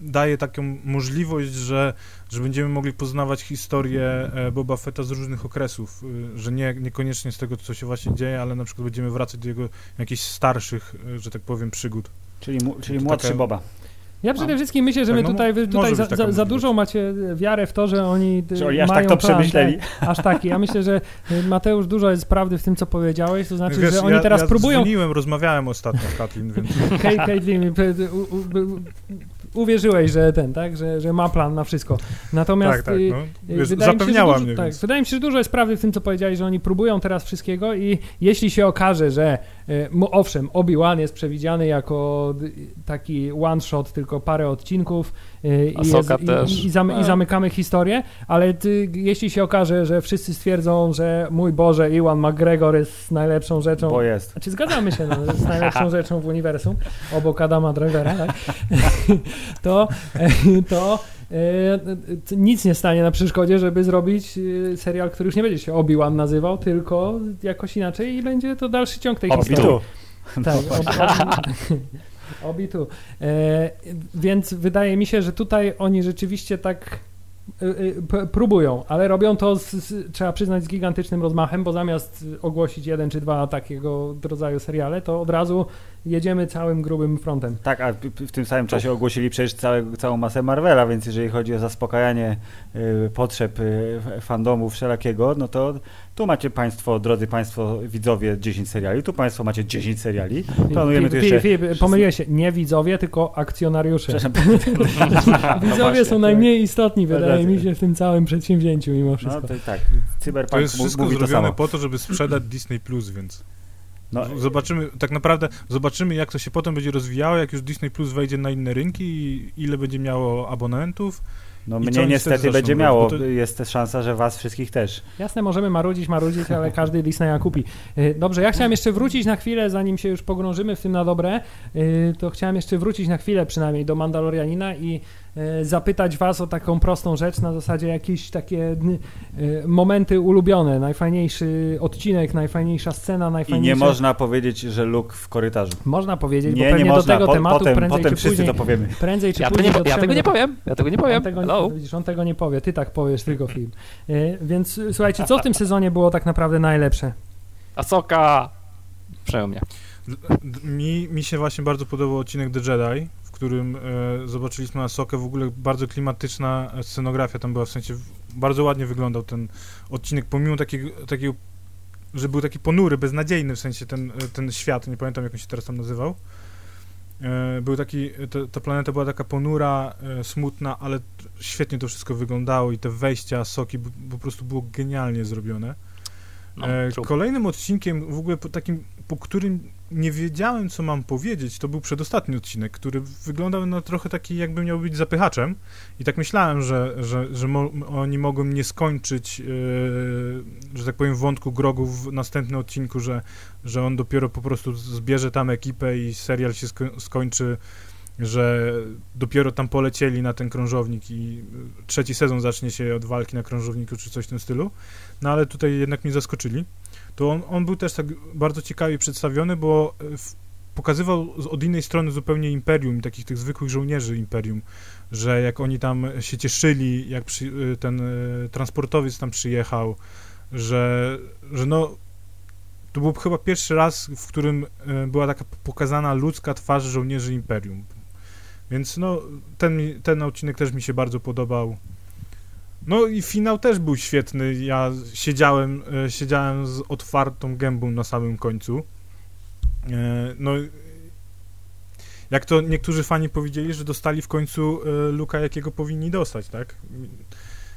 daje taką możliwość, że, że będziemy mogli poznawać historię e, Boba Fetta z różnych okresów, że nie, niekoniecznie z tego, co się właśnie dzieje, ale na przykład będziemy wracać do jego jakichś starszych, że tak powiem, przygód. Czyli, mu, czyli To młodszy taka- Boba. Ja przede wszystkim myślę, że Tak, my no, tutaj, wy tutaj za, za, za dużą macie wiarę w to, że oni y, Że oni aż mają tak to przemyśleli. tak, aż taki. Ja myślę, że y, Mateusz, dużo jest prawdy w tym, co powiedziałeś, to znaczy, Wiesz, że oni ja, teraz ja próbują... dzwoniłem, rozmawiałem ostatnio z Katlin, więc Kate, Caitlin, y, uwierzyłeś, że ten, tak, że, że ma plan na wszystko. Natomiast tak, tak, y, no. y, Wiesz, wydaje mi się, że zapewniała dużo, mnie, tak, więc... wydaje mi się, że dużo jest prawdy w tym, co powiedziałeś, że oni próbują teraz wszystkiego i jeśli się okaże, że y, owszem, Obi-Wan jest przewidziany jako taki one-shot, tylko parę odcinków y, i, jest, też. i, i, zamy, i zamykamy historię, ale ty, jeśli się okaże, że wszyscy stwierdzą, że mój Boże, Iwan McGregor jest najlepszą rzeczą Bo jest. znaczy zgadzamy się, no, jest najlepszą rzeczą w uniwersum, obok Adama Drivera, tak? to, to e, nic nie stanie na przeszkodzie, żeby zrobić e, serial, który już nie będzie się Obi-Wan nazywał, tylko jakoś inaczej i będzie to dalszy ciąg tej historii. Obi-Tu. Tak, obi, obi tu. E, więc wydaje mi się, że tutaj oni rzeczywiście tak e, e, próbują, ale robią to, z, z, trzeba przyznać, z gigantycznym rozmachem, bo zamiast ogłosić jeden czy dwa takiego rodzaju seriale, to od razu jedziemy całym grubym frontem. Tak, a w tym samym czasie ogłosili przecież całe, całą masę Marvela, więc jeżeli chodzi o zaspokajanie y, potrzeb y, fandomu wszelakiego, no to tu macie Państwo, drodzy Państwo widzowie, 10 seriali, tu Państwo macie 10 seriali. Planujemy tu Filip, jeszcze... Filip, pomyliłeś się, nie widzowie, tylko akcjonariusze. Przepraszam. Widzowie No właśnie, są to- najmniej istotni, to wydaje mi się, w tym całym przedsięwzięciu mimo No wszystko. to tak, Cyberpunk To jest wszystko mówi to zrobione samo. po to, żeby sprzedać Disney Plus, więc No, zobaczymy, tak naprawdę zobaczymy, jak to się potem będzie rozwijało, jak już Disney Plus wejdzie na inne rynki i ile będzie miało abonentów. no I co mnie niestety będzie miało, to- jest też szansa, że Was wszystkich też. Jasne, możemy marudzić, marudzić, ale każdy Disneya kupi. Y, Dobrze, ja chciałem jeszcze wrócić na chwilę, zanim się już pogrążymy w tym na dobre, y, to chciałem jeszcze wrócić na chwilę przynajmniej do Mandalorianina i zapytać was o taką prostą rzecz na zasadzie jakieś takie y, momenty ulubione, najfajniejszy odcinek, najfajniejsza scena, I najfajniejsze... nie można powiedzieć, że Luke w korytarzu. Można powiedzieć, bo Nie, pewnie nie można. do tego Po, tematu potem prędzej potem czy wszyscy później... to powiemy. Prędzej czy Ja, to później nie, ja tego nie powiem, ja tego nie powiem. On tego Hello. widzisz, on tego nie powie, ty tak powiesz tylko film. Y, Więc słuchajcie, co w tym sezonie było tak naprawdę najlepsze? Asoka! Przejął mnie. Mi, mi się właśnie bardzo podobał odcinek The Jedi, w którym e, zobaczyliśmy Asokę, w ogóle bardzo klimatyczna scenografia tam była, w sensie bardzo ładnie wyglądał ten odcinek, pomimo takiego, takiego że był taki ponury, beznadziejny, w sensie ten, e, ten świat, nie pamiętam jak on się teraz tam nazywał. E, był taki, ta, ta planeta była taka ponura, e, smutna, ale świetnie to wszystko wyglądało i te wejścia Asoki b- po prostu było genialnie zrobione. No, E, kolejnym odcinkiem, w ogóle po takim, po którym nie wiedziałem, co mam powiedzieć, to był przedostatni odcinek, który wyglądał na trochę taki, jakby miał być zapychaczem. I tak myślałem, że, że, że mo, oni mogą nie skończyć, e, że tak powiem, wątku Grogu w następnym odcinku, że, że on dopiero po prostu zbierze tam ekipę i serial się sko- skończy że dopiero tam polecieli na ten krążownik i y, trzeci sezon zacznie się od walki na krążowniku czy coś w tym stylu. No ale tutaj jednak mnie zaskoczyli. To on, on był też tak bardzo ciekawie przedstawiony, bo y, w, pokazywał od innej strony zupełnie imperium, takich tych zwykłych żołnierzy imperium, że jak oni tam się cieszyli, jak przy, y, ten y, transportowiec tam przyjechał, że, że no to był chyba pierwszy raz, w którym e, była taka pokazana ludzka twarz żołnierzy Imperium. Więc no, ten, ten odcinek też mi się bardzo podobał. No i finał też był świetny. Ja siedziałem, e, siedziałem z otwartą gębą na samym końcu. E, No, jak to niektórzy fani powiedzieli, że dostali w końcu e, Luka, jakiego powinni dostać, tak?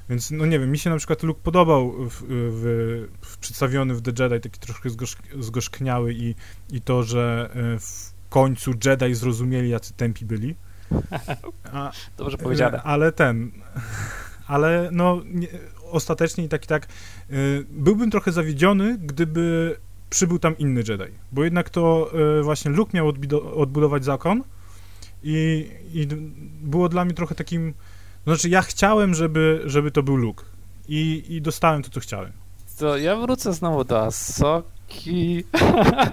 Więc, no nie wiem, mi się na przykład Luke podobał w, w, w przedstawiony w The Jedi, taki troszkę zgorzk, zgorzkniały i, i to, że w końcu Jedi zrozumieli, jacy tępi byli. A, Dobrze powiedziane. ale ten, ale no nie, ostatecznie i tak i tak y, byłbym trochę zawiedziony, gdyby przybył tam inny Jedi, bo jednak to y, właśnie Luke miał odbudować zakon i, i było dla mnie trochę takim, znaczy ja chciałem, żeby, żeby to był Luke i, i dostałem to, co chciałem. To ja wrócę znowu do Asoki.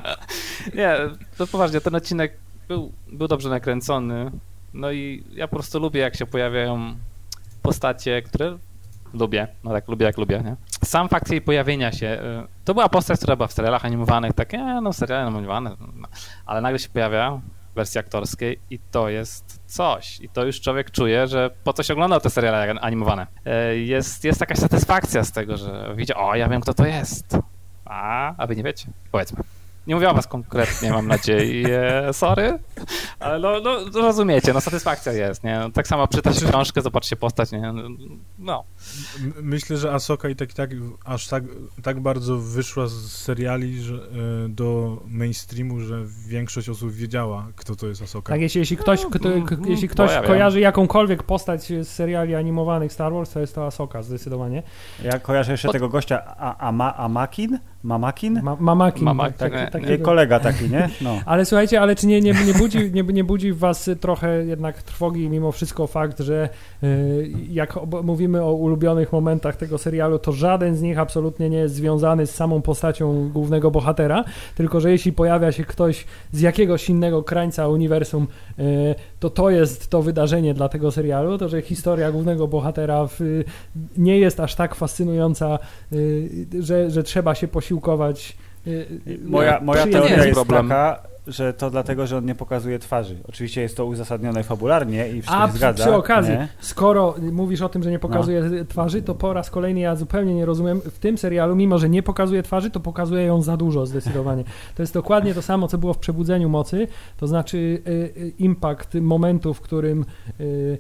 nie, to poważnie, ten odcinek był, był dobrze nakręcony. No i ja po prostu lubię, jak się pojawiają postacie, które lubię. No tak, lubię jak lubię, nie? Sam fakt jej pojawienia się. y, To była postać, która była w serialach animowanych, takie, e, no seriale animowane, no. ale nagle się pojawia w wersji aktorskiej i to jest coś. I to już człowiek czuje, że po coś oglądał te seriale animowane. E, Jest, jest jakaś satysfakcja z tego, że widzi, o, ja wiem, kto to jest. A, a wy nie wiecie? Powiedzmy. Nie mówię o was konkretnie, mam nadzieję, sorry, ale no, no rozumiecie, no satysfakcja jest, nie? Tak samo czytać Znaczy- książkę, zobaczcie postać, nie? No, Myślę, że Asoka i tak i tak aż tak, tak bardzo wyszła z seriali że, y, do mainstreamu, że większość osób wiedziała, kto to jest Asoka. Tak, jeśli, jeśli ktoś, kto, mm, k- mm, jeśli ktoś wiem. kojarzy jakąkolwiek postać z seriali animowanych Star Wars, to jest to Asoka zdecydowanie. Ja kojarzę jeszcze Od- tego gościa A- Ama, Amakin? Mamakin? Ma, Mamakin. Mamakin, tak, nie, tak, nie. Jej kolega taki, nie? No. Ale słuchajcie, ale czy nie, nie, nie, budzi, nie, nie budzi w was trochę jednak trwogi mimo wszystko fakt, że y, jak mówimy o ulubionych momentach tego serialu, to żaden z nich absolutnie nie jest związany z samą postacią głównego bohatera, tylko że jeśli pojawia się ktoś z jakiegoś innego krańca uniwersum, y, to to jest to wydarzenie dla tego serialu, to że historia głównego bohatera w, nie jest aż tak fascynująca, y, że, że trzeba się posiłkować y, Moja, moja przyjemnie. teoria jest jest problem. taka, że to dlatego, że on nie pokazuje twarzy. Oczywiście jest to uzasadnione fabularnie i wszystko A się przy, zgadza. przy okazji, nie? skoro mówisz o tym, że nie pokazuje twarzy, to po raz kolejny ja zupełnie nie rozumiem. W tym serialu, mimo że nie pokazuje twarzy, to pokazuje ją za dużo zdecydowanie. To jest dokładnie to samo, co było w Przebudzeniu Mocy, to znaczy y, y, impact momentu, w którym y,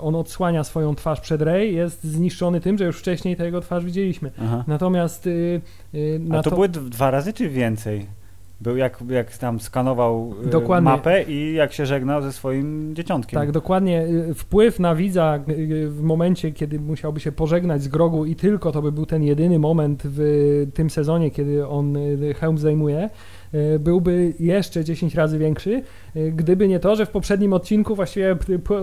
on odsłania swoją twarz przed Rey, jest zniszczony tym, że już wcześniej tę jego twarz widzieliśmy. Aha. Natomiast na A to to, były dwa razy czy więcej? Był jak, jak tam skanował e, Dokładnie. mapę i jak się żegnał ze swoim dzieciątkiem. Tak, dokładnie. Y, Wpływ na widza y, w momencie, kiedy musiałby się pożegnać z Grogu i tylko to by był ten jedyny moment w tym sezonie, kiedy on y, hełm zajmuje, y, byłby jeszcze 10 razy większy, y, gdyby nie to, że w poprzednim odcinku właściwie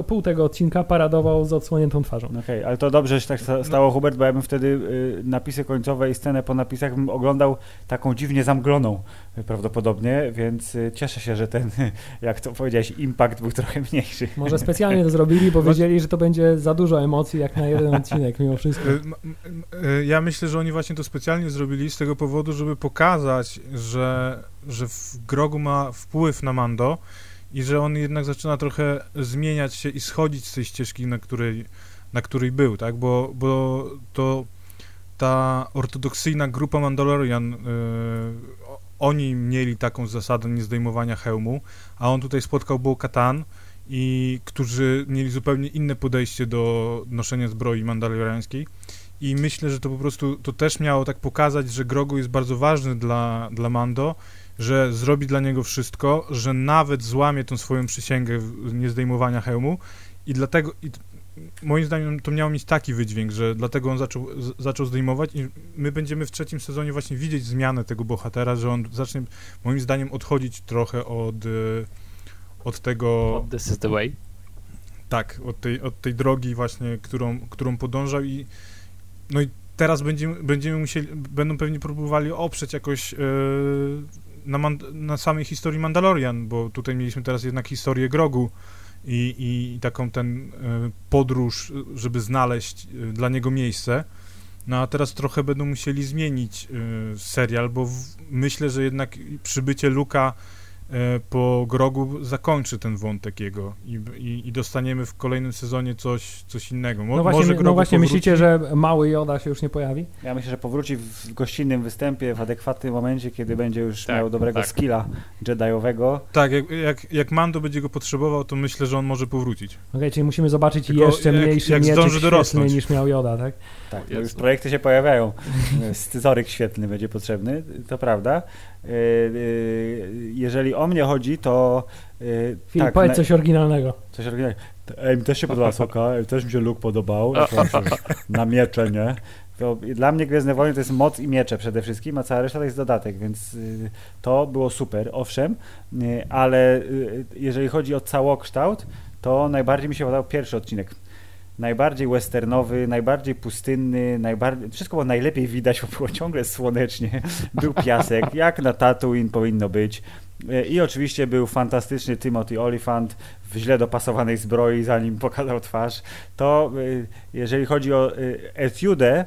pół tego odcinka paradował z odsłoniętą twarzą. Okej, ale to dobrze, że się tak sta- stało, Hubert, bo ja bym wtedy y, napisy końcowe i scenę po napisach bym oglądał taką dziwnie zamgloną y, prawdopodobnie, więc y, cieszę się, że ten, jak to powiedziałeś, impact był trochę mniejszy. Może specjalnie to zrobili, bo wiedzieli, że to będzie za dużo emocji jak na jeden odcinek mimo wszystko. Ja myślę, że oni właśnie to specjalnie zrobili z tego powodu, żeby pokazać, że, że w Grogu ma wpływ na Mando i że on jednak zaczyna trochę zmieniać się i schodzić z tej ścieżki, na której, na której był, tak? Bo, bo to ta ortodoksyjna grupa Mandalorian, y, o- oni mieli taką zasadę niezdejmowania hełmu, a on tutaj spotkał Bo-Katan i którzy mieli zupełnie inne podejście do noszenia zbroi mandaloriańskiej i myślę, że to po prostu to też miało tak pokazać, że Grogu jest bardzo ważny dla, dla Mando, że zrobi dla niego wszystko, że nawet złamie tą swoją przysięgę niezdejmowania hełmu i dlatego i moim zdaniem to miało mieć taki wydźwięk, że dlatego on zaczął, zaczął zdejmować i my będziemy w trzecim sezonie właśnie widzieć zmianę tego bohatera, że on zacznie moim zdaniem odchodzić trochę od, y, od tego this is the way. tak, od tej, od tej drogi właśnie, którą, którą podążał i no i teraz będziemy, będziemy musieli, będą pewnie próbowali oprzeć jakoś e, na, na samej historii Mandalorian, bo tutaj mieliśmy teraz jednak historię Grogu i, i taką ten e, podróż, żeby znaleźć e, dla niego miejsce. No a teraz trochę będą musieli zmienić y, serial, bo w, myślę, że jednak przybycie Luka po Grogu zakończy ten wątek jego i, i, i dostaniemy w kolejnym sezonie coś, coś innego. Mo, No właśnie, może Grogu no właśnie powróci. myślicie, że mały Joda się już nie pojawi? Ja myślę, że powróci w gościnnym występie w adekwatnym momencie, kiedy będzie już Tak, miał dobrego tak. skilla Jediowego. Tak, jak, jak, jak Mando będzie go potrzebował, to myślę, że on może powrócić. Okej, czyli musimy zobaczyć Tylko jeszcze jak- mniejszy jak świetlny dorosnąć. niż miał Joda, tak? Tak, no już projekty się pojawiają. Scyzoryk świetny będzie potrzebny, to prawda. Yy, yy, Jeżeli o mnie chodzi, to yy, Filip, tak, powiedz na- coś oryginalnego. coś oryginalnego. Ej, mi też się podoba Soka, też mi się look podobał. Na miecze, nie? To dla mnie Gwiezdne Wojny to jest moc i miecze przede wszystkim, a cała reszta to jest dodatek, więc to było super, owszem, ale jeżeli chodzi o całokształt, to najbardziej mi się podobał pierwszy odcinek. Najbardziej westernowy, najbardziej pustynny, najbardziej, wszystko było najlepiej widać, bo było ciągle słonecznie, był piasek, jak na Tatooine powinno być. I oczywiście był fantastyczny Timothy Olyphant w źle dopasowanej zbroi, zanim pokazał twarz. To y, jeżeli chodzi o y, etiudę,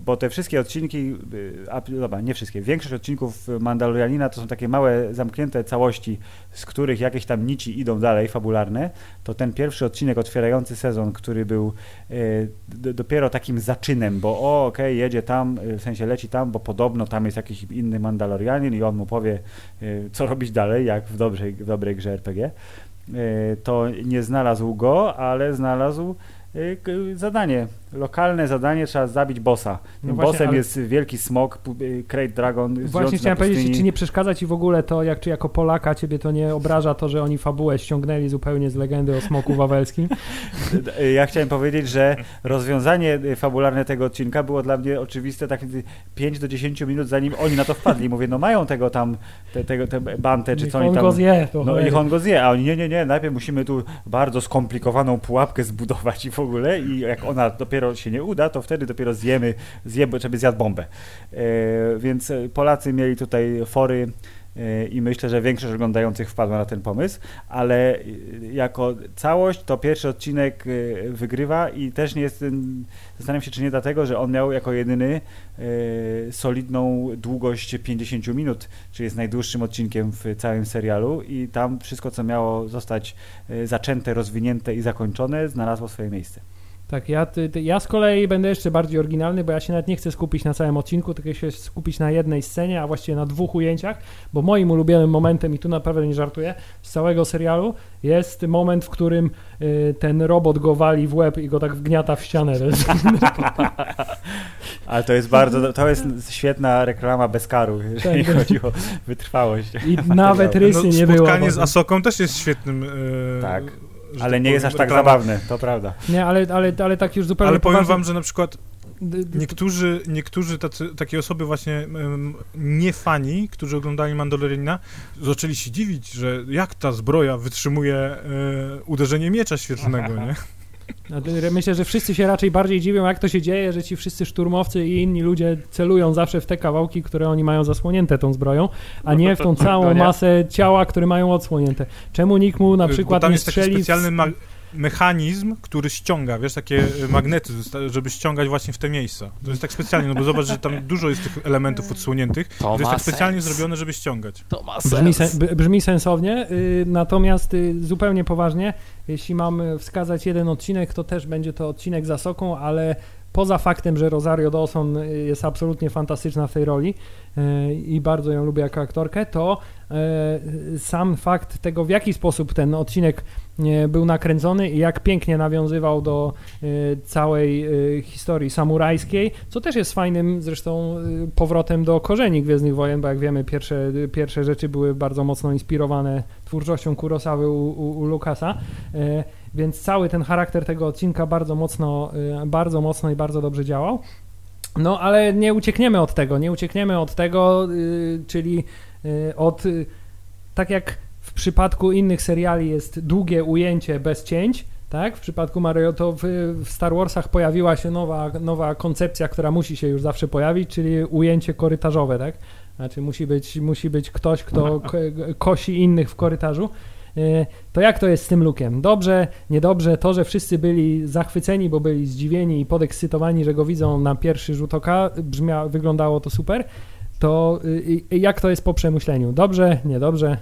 bo te wszystkie odcinki, y, a, dobra, nie wszystkie, większość odcinków Mandalorianina to są takie małe, zamknięte całości, z których jakieś tam nici idą dalej, fabularne, to ten pierwszy odcinek otwierający sezon, który był y, dopiero takim zaczynem, bo o, okej, jedzie tam, y, w sensie leci tam, bo podobno tam jest jakiś inny Mandalorianin i on mu powie, y, co robić dalej, jak w dobrej, w dobrej grze RPG. Y, To nie znalazł go, ale znalazł y, zadanie, lokalne zadanie, trzeba zabić bossa. Tym No właśnie, bossem ale- jest wielki smok, y, Great Dragon, Właśnie chciałem powiedzieć, czy nie przeszkadza ci w ogóle to, jak czy jako Polaka ciebie to nie obraża to, że oni fabułę ściągnęli zupełnie z legendy o smoku wawelskim? Ja chciałem powiedzieć, że rozwiązanie y, fabularne tego odcinka było dla mnie oczywiste tak y, 5 do 10 minut zanim oni na to wpadli. Mówię, no mają tego tam, te, tego, te bantę, czy Niech co oni on tam... go zje. To No niech on go zje, a oni nie, nie, nie, najpierw musimy tu bardzo skomplikowaną pułapkę zbudować i w ogóle i jak ona dopiero się nie uda, to wtedy dopiero zjemy, zje, żeby zjadł bombę. E, więc e, Polacy mieli tutaj fory e, i myślę, że większość oglądających wpadła na ten pomysł, ale jako całość to pierwszy odcinek wygrywa i też nie jest, zastanawiam się, czy nie dlatego, że on miał jako jedyny solidną długość 50 minut, czyli jest najdłuższym odcinkiem w całym serialu i tam wszystko, co miało zostać zaczęte, rozwinięte i zakończone, znalazło swoje miejsce. Tak, ja, ty, ty, ja z kolei będę jeszcze bardziej oryginalny, bo ja się nawet nie chcę skupić na całym odcinku, tylko się skupić na jednej scenie, a właściwie na dwóch ujęciach, bo moim ulubionym momentem, i tu naprawdę nie żartuję, z całego serialu jest moment, w którym y, ten robot go wali w łeb i go tak wgniata w ścianę. Ale to jest bardzo, to jest świetna reklama bez karu, jeżeli Tak. chodzi o wytrwałość. I nawet rysy nie było. spotkanie z Asoką też jest świetnym. e, Tak, Ale tak nie jest aż tak reklama. zabawne, to prawda. Nie, ale, ale, ale tak już zupełnie Ale powiem poważnie- wam, że na przykład niektórzy, niektórzy tacy, takie osoby właśnie nie fani, którzy oglądali Mandalorianina, zaczęli się dziwić, że jak ta zbroja wytrzymuje e, uderzenie miecza świetlnego, nie? No, Myślę, że wszyscy się raczej bardziej dziwią, jak to się dzieje, że ci wszyscy szturmowcy i inni ludzie celują zawsze w te kawałki, które oni mają zasłonięte tą zbroją, a nie w tą całą No nie. masę ciała, które mają odsłonięte. Czemu nikt mu na Bo przykład tam nie jest taki strzeli... specjalny ma- mechanizm, który ściąga, wiesz, takie e, magnety, żeby ściągać właśnie w te miejsca. To jest tak specjalnie, no bo zobacz, że tam dużo jest tych elementów odsłoniętych, To to jest tak specjalnie sens. zrobione, żeby ściągać. To ma Brzmi, sens. sen, b- brzmi sensownie, y, natomiast y, zupełnie poważnie, jeśli mam y, wskazać jeden odcinek, to też będzie to odcinek za Soką, ale poza faktem, że Rosario Dawson jest absolutnie fantastyczna w tej roli y, i bardzo ją lubię jako aktorkę, to y, sam fakt tego, w jaki sposób ten odcinek y, był nakręcony i jak pięknie nawiązywał do całej historii samurajskiej, co też jest fajnym zresztą powrotem do korzeni Gwiezdnych Wojen, bo jak wiemy, pierwsze, pierwsze rzeczy były bardzo mocno inspirowane twórczością Kurosawy u, u, u Lucasa, y, więc cały ten charakter tego odcinka bardzo mocno, y, bardzo mocno i bardzo dobrze działał. No, ale nie uciekniemy od tego, nie uciekniemy od tego, y, czyli y, od, tak jak w przypadku innych seriali jest długie ujęcie bez cięć, tak? W przypadku Mario to w, w Star Warsach pojawiła się nowa, nowa koncepcja, która musi się już zawsze pojawić, czyli ujęcie korytarzowe, tak? Znaczy musi być, musi być ktoś, kto ko- kosi innych w korytarzu. E, to jak to jest z tym lukiem? Dobrze, niedobrze? To, że wszyscy byli zachwyceni, bo byli zdziwieni i podekscytowani, że go widzą na pierwszy rzut oka, brzmia, wyglądało to super, to y, y, jak to jest po przemyśleniu? Dobrze, niedobrze?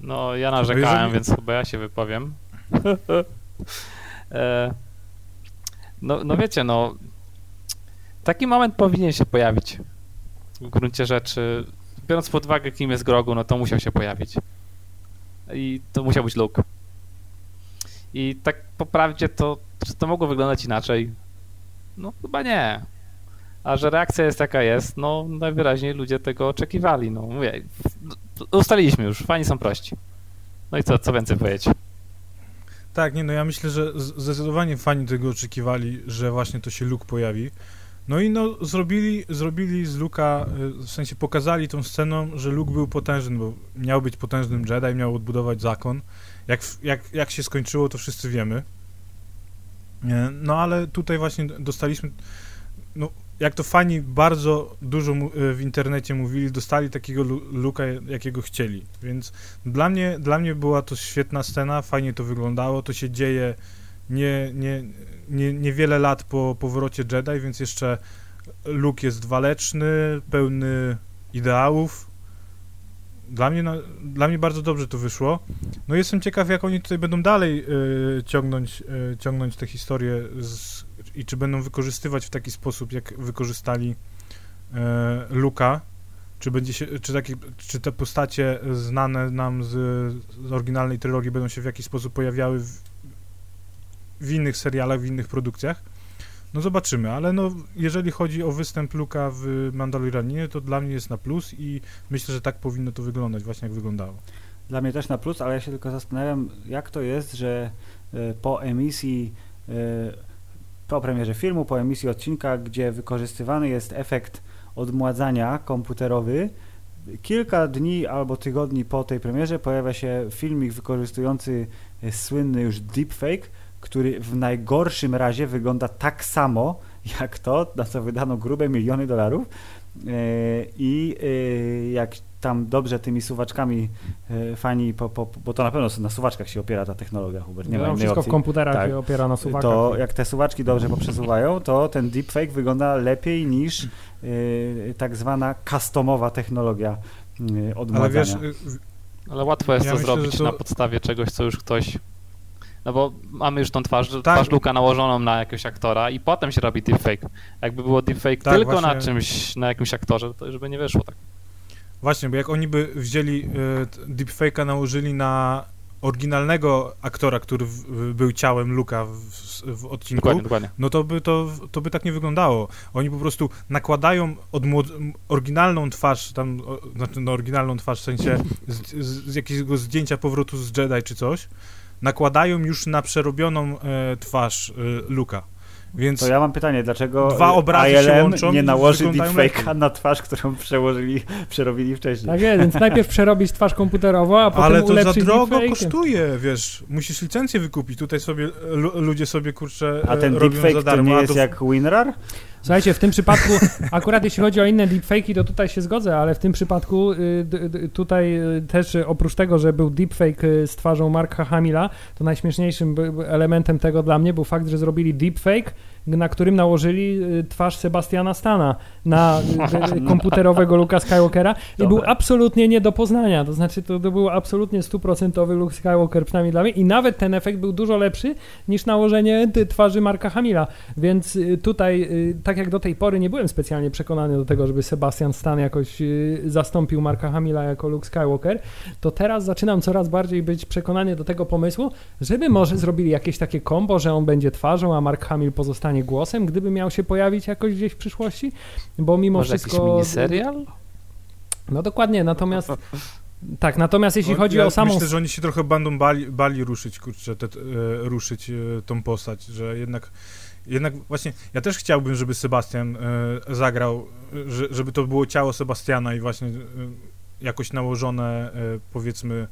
No, ja narzekałem, więc chyba ja się wypowiem. e, no, no wiecie, no taki moment powinien się pojawić w gruncie rzeczy. Biorąc pod uwagę, kim jest Grogu, no to musiał się pojawić. I to musiał być Luke. I tak po prawdzie to, czy to mogło wyglądać inaczej? No chyba nie. A że reakcja jest jaka jest, no najwyraźniej ludzie tego oczekiwali. No mówię, ustaliliśmy już, fani są prości. No i co, co więcej powiedzieć? Tak, nie, no ja myślę, że zdecydowanie fani tego oczekiwali, że właśnie to się Luke pojawi. No i no, zrobili, zrobili z Luka, y, w sensie pokazali tą sceną, że Luke był potężny, bo miał być potężnym Jedi, miał odbudować zakon. Jak, jak, jak się skończyło, to wszyscy wiemy. No ale tutaj właśnie dostaliśmy, no jak to fani bardzo dużo y, w internecie mówili, dostali takiego Luka, jakiego chcieli. Więc dla mnie, dla mnie była to świetna scena, fajnie to wyglądało, to się dzieje nie, nie, nie, niewiele lat po powrocie Jedi, więc jeszcze Luke jest waleczny, pełny ideałów. Dla mnie, no, dla mnie bardzo dobrze to wyszło. No jestem ciekaw, jak oni tutaj będą dalej y, ciągnąć, y, ciągnąć tę historię z, i czy będą wykorzystywać w taki sposób, jak wykorzystali y, Luka. Czy, będzie się, czy, takie, czy te postacie znane nam z, z oryginalnej trylogii będą się w jakiś sposób pojawiały w, w innych serialach, w innych produkcjach. No zobaczymy, ale no, jeżeli chodzi o występ Luka w Mandalorianie, to dla mnie jest na plus i myślę, że tak powinno to wyglądać, właśnie jak wyglądało. Dla mnie też na plus, ale ja się tylko zastanawiam, jak to jest, że e, po emisji, e, po premierze filmu, po emisji odcinka, gdzie wykorzystywany jest efekt odmładzania komputerowy, kilka dni albo tygodni po tej premierze pojawia się filmik wykorzystujący e, słynny już deepfake, który w najgorszym razie wygląda tak samo jak to, na co wydano grube miliony dolarów. E, I e, jak tam dobrze tymi suwaczkami e, fani, po, po, bo to na pewno na suwaczkach się opiera ta technologia, Hubert, nie no, ma innej wszystko opcji. w komputerach tak. się opiera na suwaczkach. To jak te suwaczki dobrze poprzesuwają, to ten deepfake wygląda lepiej niż tak zwana customowa technologia odmładzania. Ale, wiesz, ale łatwo jest ja to myślę, zrobić to... na podstawie czegoś, co już ktoś no bo mamy już tą twarz, tak. twarz Luka nałożoną na jakiegoś aktora i potem się robi deepfake. Jakby było deepfake tak, tylko właśnie... na czymś, na jakimś aktorze, to już by nie wyszło tak. Właśnie, bo jak oni by wzięli y, deepfake'a, nałożyli na oryginalnego aktora, który w, był ciałem Luka w, w odcinku, dokładnie, dokładnie. no to by, to, to by tak nie wyglądało. Oni po prostu nakładają oryginalną twarz, tam, znaczy no, oryginalną twarz w sensie z, z, z jakiegoś zdjęcia powrotu z Jedi czy coś, nakładają już na przerobioną e, twarz e, Luka. Więc to ja mam pytanie, dlaczego dwa obrazy ILM się łączą nie nałoży deepfake'a na twarz, którą przełożyli, przerobili wcześniej. Tak jest, więc najpierw przerobić twarz komputerowo, a potem Ale to za drogo kosztuje, wiesz, musisz licencję wykupić, tutaj sobie ludzie sobie, kurczę, A ten deepfake to nie jest to... jak WinRAR? Słuchajcie, w tym przypadku, akurat jeśli chodzi o inne deepfake'i, to tutaj się zgodzę, ale w tym przypadku y, tutaj y, też oprócz tego, że był deepfake y, z twarzą Marka Hamila, to najśmieszniejszym elementem tego dla mnie był fakt, że zrobili deepfake na którym nałożyli y, twarz Sebastiana Stana na y, y, komputerowego Luka Skywalkera i był absolutnie nie do poznania. To znaczy, to, to był absolutnie stuprocentowy Luke Skywalker, przynajmniej dla mnie. I nawet ten efekt był dużo lepszy niż nałożenie twarzy Marka Hamila. Więc tutaj, tak jak do tej pory, nie byłem specjalnie przekonany do tego, żeby Sebastian Stan jakoś zastąpił Marka Hamila jako Luke Skywalker, to teraz zaczynam coraz bardziej być przekonany do tego pomysłu, żeby może zrobili jakieś takie kombo, że on będzie twarzą, a Mark Hamill pozostanie zostanie głosem, gdyby miał się pojawić jakoś gdzieś w przyszłości, bo mimo Może wszystko... Jakiś miniserial? No dokładnie, natomiast... Tak, natomiast jeśli chodzi ja o samą... Myślę, że oni się trochę będą bali, bali ruszyć, kurczę, te, e, ruszyć e, tą postać, że jednak jednak właśnie ja też chciałbym, żeby Sebastian e, zagrał, że, żeby to było ciało Sebastiana i właśnie e, jakoś nałożone, e, powiedzmy,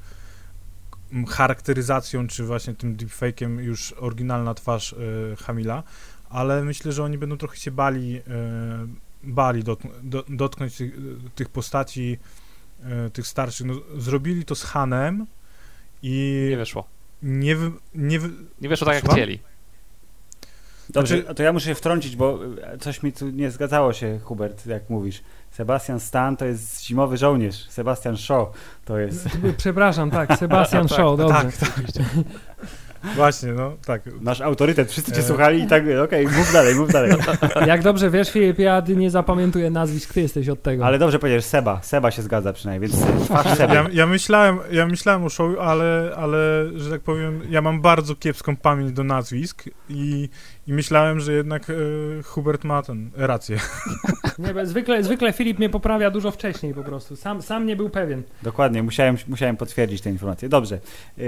charakteryzacją, czy właśnie tym deepfake'iem już oryginalna twarz e, Hamila, ale myślę, że oni będą trochę się bali, e, bali dot, do, dotknąć tych, tych postaci e, tych starszych. No, zrobili to z Hanem i Nie wyszło. nie, wy, nie, wy, Nie wyszło tak, jak Słucham? chcieli. Dobrze, Znaczy- to ja muszę się wtrącić, bo e, coś mi tu nie zgadzało się, Hubert, jak mówisz. Sebastian Stan to jest zimowy żołnierz. Sebastian Shaw to jest. Przepraszam, tak, Sebastian Tak, Shaw, dobrze. Właśnie, no tak. Nasz autorytet, wszyscy cię E. słuchali i tak, okej, mów dalej, mów dalej. Jak dobrze wiesz, Filip, ja nie zapamiętuję nazwisk, ty jesteś od tego. Ale dobrze powiedziesz, Seba. Seba się zgadza przynajmniej, więc twarz Seba. Ja, ja, myślałem, ja myślałem o show, ale, ale, że tak powiem, ja mam bardzo kiepską pamięć do nazwisk i, i myślałem, że jednak e, Hubert ma ten, rację. Nie, bo zwykle, zwykle Filip mnie poprawia dużo wcześniej po prostu. Sam, sam nie był pewien. Dokładnie, musiałem, musiałem potwierdzić tę informację. Dobrze. Yy,